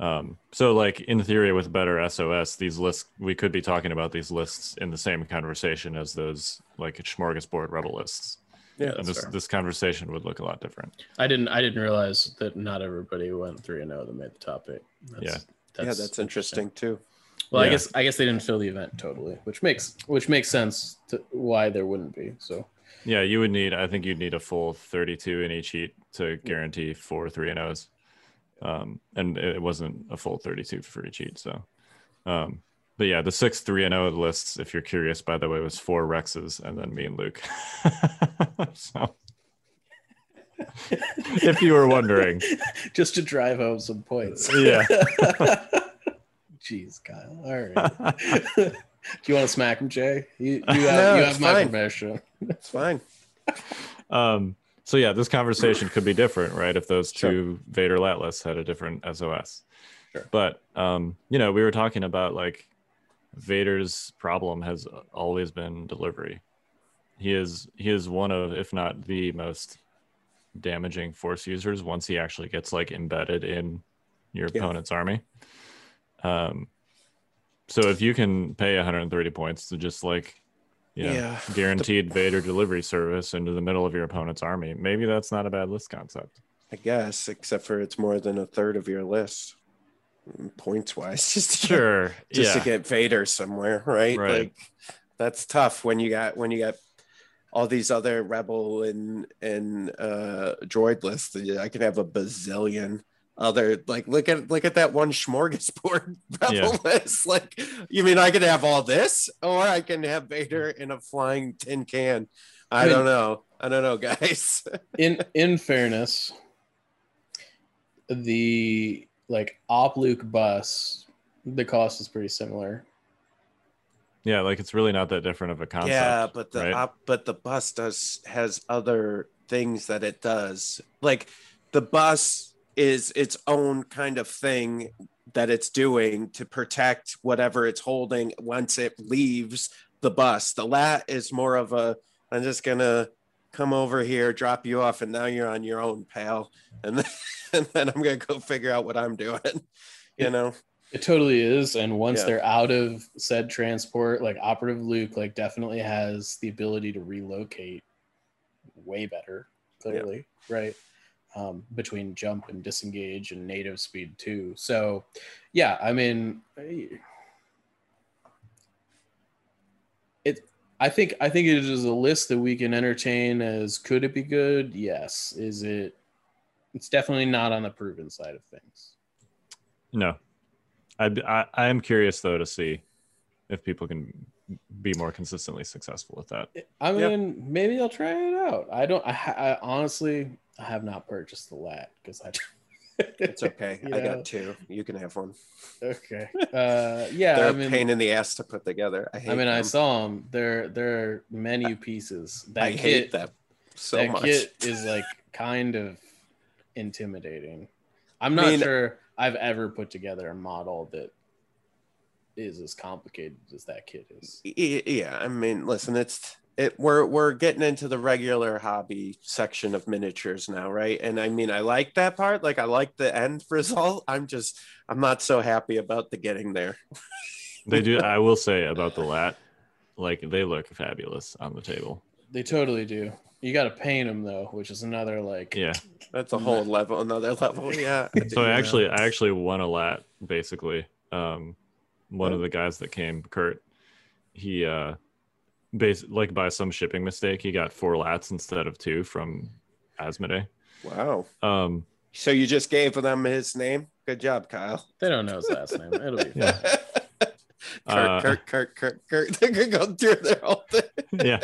Um, so like in theory, with better SOS, these lists we could be talking about these lists in the same conversation as those like smorgasbord rebel lists. yeah and this fair. this conversation would look a lot different. I didn't I didn't realize that not everybody went three and zero that made the top eight. That's, Yeah. yeah that's interesting too Well, I guess I guess they didn't fill the event totally, which makes which makes sense to why there wouldn't be. So Yeah, you would need. I think you'd need a full 32 in each heat to guarantee four three and O's, um, and it wasn't a full 32 for each heat. So, um, but yeah, the six three and O lists, if you're curious, by the way, was four Rexes and then me and Luke. so if you were wondering. just to drive home some points. Yeah. Jeez, Kyle. All right. Do you want to smack him, Jay? You, you have, No, you have my fine. permission. It's fine. Um, so yeah, this conversation could be different, right? If those Sure. two Vader lat lists had a different SOS. Sure. But um, you know, we were talking about like Vader's problem has always been delivery. He is he is one of, if not the most damaging force users once he actually gets like embedded in your Yeah. opponent's army. Um so if you can pay 130 points to just like you know, Yeah. guaranteed Vader delivery service into the middle of your opponent's army, maybe that's not a bad list concept. I guess, except for it's more than a third of your list, points wise. Just to get, Sure. just yeah. to get Vader somewhere, right? Right. Like that's tough when you got when you got all these other rebel and and uh droid lists. I could have a bazillion Oh, other like look at look at that one smorgasbord rebel Yeah. list. Like you mean I could have all this, or I can have Vader in a flying tin can. I, I mean- don't know. I don't know, guys. in in fairness, the like op Luke bus, the cost is pretty similar. yeah, like it's really not that different of a concept. yeah, but the right? op, but the bus does has other things that it does. Like the bus is its own kind of thing that it's doing to protect whatever it's holding once it leaves the bus. The lat is more of a I'm just gonna come over here, drop you off, and now you're on your own, pal. And then, and then I'm gonna go figure out what I'm doing. You know? It totally is, and once Yeah. they're out of said transport, like operative Luke, like definitely has the ability to relocate way better. Clearly, right? Um, between jump and disengage and native speed too. So, yeah, I mean, it. I think I think it is a list that we can entertain as could it be good? Yes. Is it? It's definitely not on the proven side of things. No, I, I I am curious though to see if people can be more consistently successful with that. I Yep. mean, maybe I'll try it out. I don't. I, I honestly, I have not purchased the lat because I. It's okay. I Yeah. got two. You can have one. okay. Uh, yeah. They're I a mean, pain in the ass to put together. I hate I mean, I saw them. They're they're menu pieces. That I kit, hate them so that much. kit is like kind of intimidating. I'm not mean- sure I've ever put together a model that is as complicated as that kit is. Yeah, I mean, listen, it's it. We're we're getting into the regular hobby section of miniatures now, right? And I mean, I like that part. Like, I like the end result. I'm just, I'm not so happy about the getting there. They do. I will say about the lat, like they look fabulous on the table. They totally do. You got to paint them though, which is another like. Yeah. That's a whole level, another level. Yeah. I So I do, yeah. actually I actually won a lat basically. Um, one of the guys that came, Kurt, he uh, bas- like by some shipping mistake, he got four lats instead of two from Asmodee. Wow. Um, So you just gave them his name. Good job, Kyle. They don't know his last name. It'll be fine. Yeah. Kurt, Uh, Kurt, Kurt, Kurt, Kurt. They could go through their whole thing. yeah.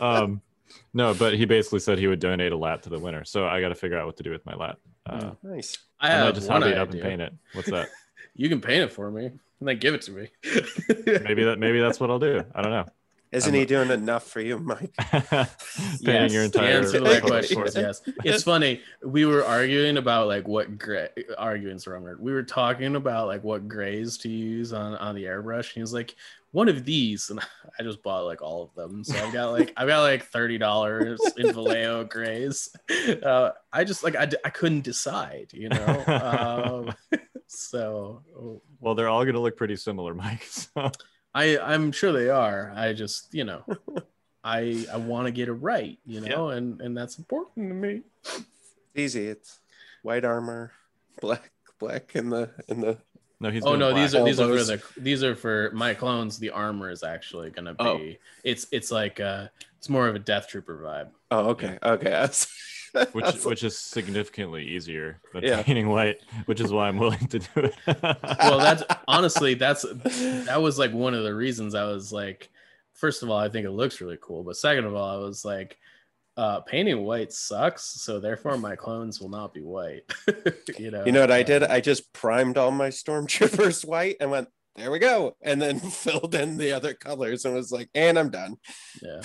Um, no, but he basically said he would donate a lat to the winner. So I got to figure out what to do with my lat. Uh, Nice. I I, have might just one hobby idea. it up and paint it. What's that? You can paint it for me and then give it to me. maybe that maybe that's what I'll do. I don't know. Isn't I'm- he doing enough for you, Mike? Painting Yes, your entire answer to that question is yes. It's funny. We were arguing about like what gray arguing's the wrong word. We were talking about like what grays to use on on the airbrush. And he was like, one of these, and I just bought like all of them. So I've got like I've got like thirty dollars in Vallejo grays. Uh, I just like I, d- I couldn't decide, you know. Um, so well, they're all going to look pretty similar, Mike. So. I I'm sure they are. I just you know, I I want to get it right, you know, and and that's important to me. it's Easy. It's white armor, black, black in the in the. No, he's. Oh no, these are these are for the these are for my clones. The armor is actually gonna be Oh. it's it's like uh it's more of a death trooper vibe. Oh, okay, okay. That's, which that's- which is significantly easier than Yeah. painting white, which is why I'm willing to do it. Well, that's honestly that's that was like one of the reasons I was like, first of all, I think it looks really cool, but second of all, I was like, uh, painting white sucks, so therefore my clones will not be white. you know. You know what I did? I just primed all my stormtroopers white and went, there we go. And then filled in the other colors and was like, and I'm done. Yeah.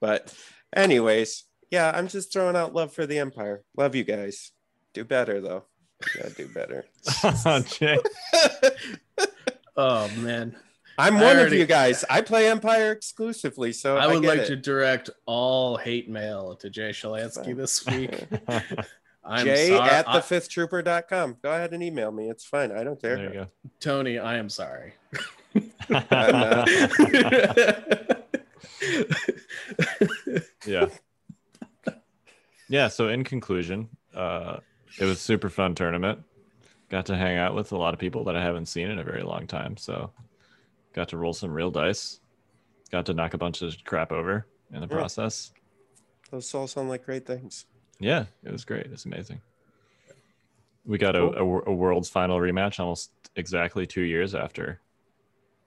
But, anyways, yeah, I'm just throwing out love for the Empire. Love you guys. Do better, though. You gotta do better. Oh, Jay. Oh man. I'm I one of you guys. I play Empire exclusively, so I would get like it. to direct all hate mail to Jay Shalansky this week. I'm Jay sorry. at the I- fifth trooper.com. Go ahead and email me. It's fine. I don't care. there you go. Tony, I am sorry. go. yeah. Yeah. So in conclusion, uh, it was a super fun tournament. Got to hang out with a lot of people that I haven't seen in a very long time. So got to roll some real dice. Got to knock a bunch of crap over in the Yeah. process. Those all sound like great things. Yeah, it was great. It's amazing. We got a, Cool. a, wor- a world's final rematch almost exactly two years after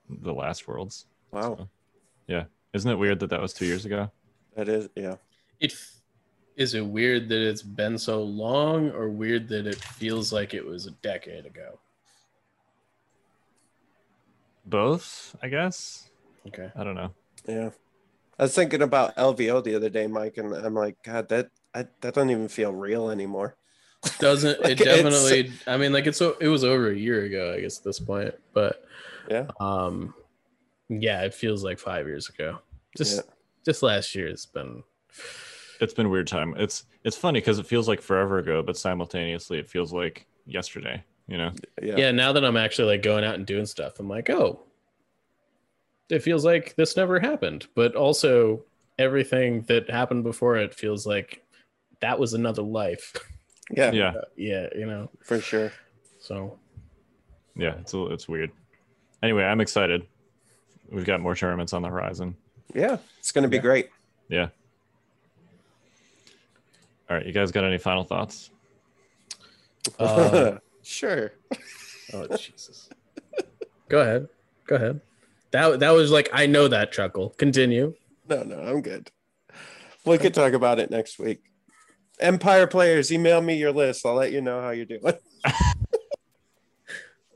the last worlds. Wow. Yeah. Isn't it weird that that was two years ago? That is, yeah. It f- is it weird that it's been so long, or weird that it feels like it was a decade ago? Both, I guess. Okay. I don't know. Yeah. I was thinking about LVO the other day, Mike, and I'm like, God, that I, that doesn't even feel real anymore. Doesn't Like, it definitely? I mean, like it's so it was over a year ago, I guess, at this point. But Yeah. um, yeah, it feels like five years ago. Just Yeah. just last year, it's been. It's been a weird time. It's it's funny because it feels like forever ago, but simultaneously it feels like yesterday. You know? Yeah. Yeah. Now that I'm actually like going out and doing stuff, I'm like, oh, it feels like this never happened. But also, everything that happened before it feels like that was another life. Yeah, Yeah. yeah, you know. for sure. So Yeah. It's a, it's weird. Anyway, I'm excited. We've got more tournaments on the horizon. Yeah. It's going to be Yeah. great. Yeah. All right. You guys got any final thoughts? Uh, sure. Oh Jesus. Go ahead. Go ahead. That that was like I know that chuckle. Continue. No, no, I'm good. We could talk about it next week. Empire players, email me your list. I'll let you know how you're doing.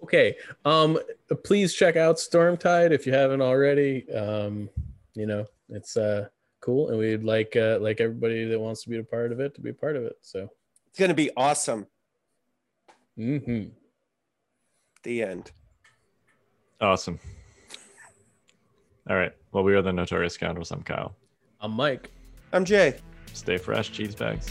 Okay. Um please check out Stormtide if you haven't already. Um, you know, it's uh cool and we'd like uh like everybody that wants to be a part of it to be a part of it. So It's going to be awesome. Mm-hmm. The end. Awesome. All right. Well, we are the Notorious Scoundrels. I'm Kyle. I'm Mike. I'm Jay. Stay fresh, cheese bags.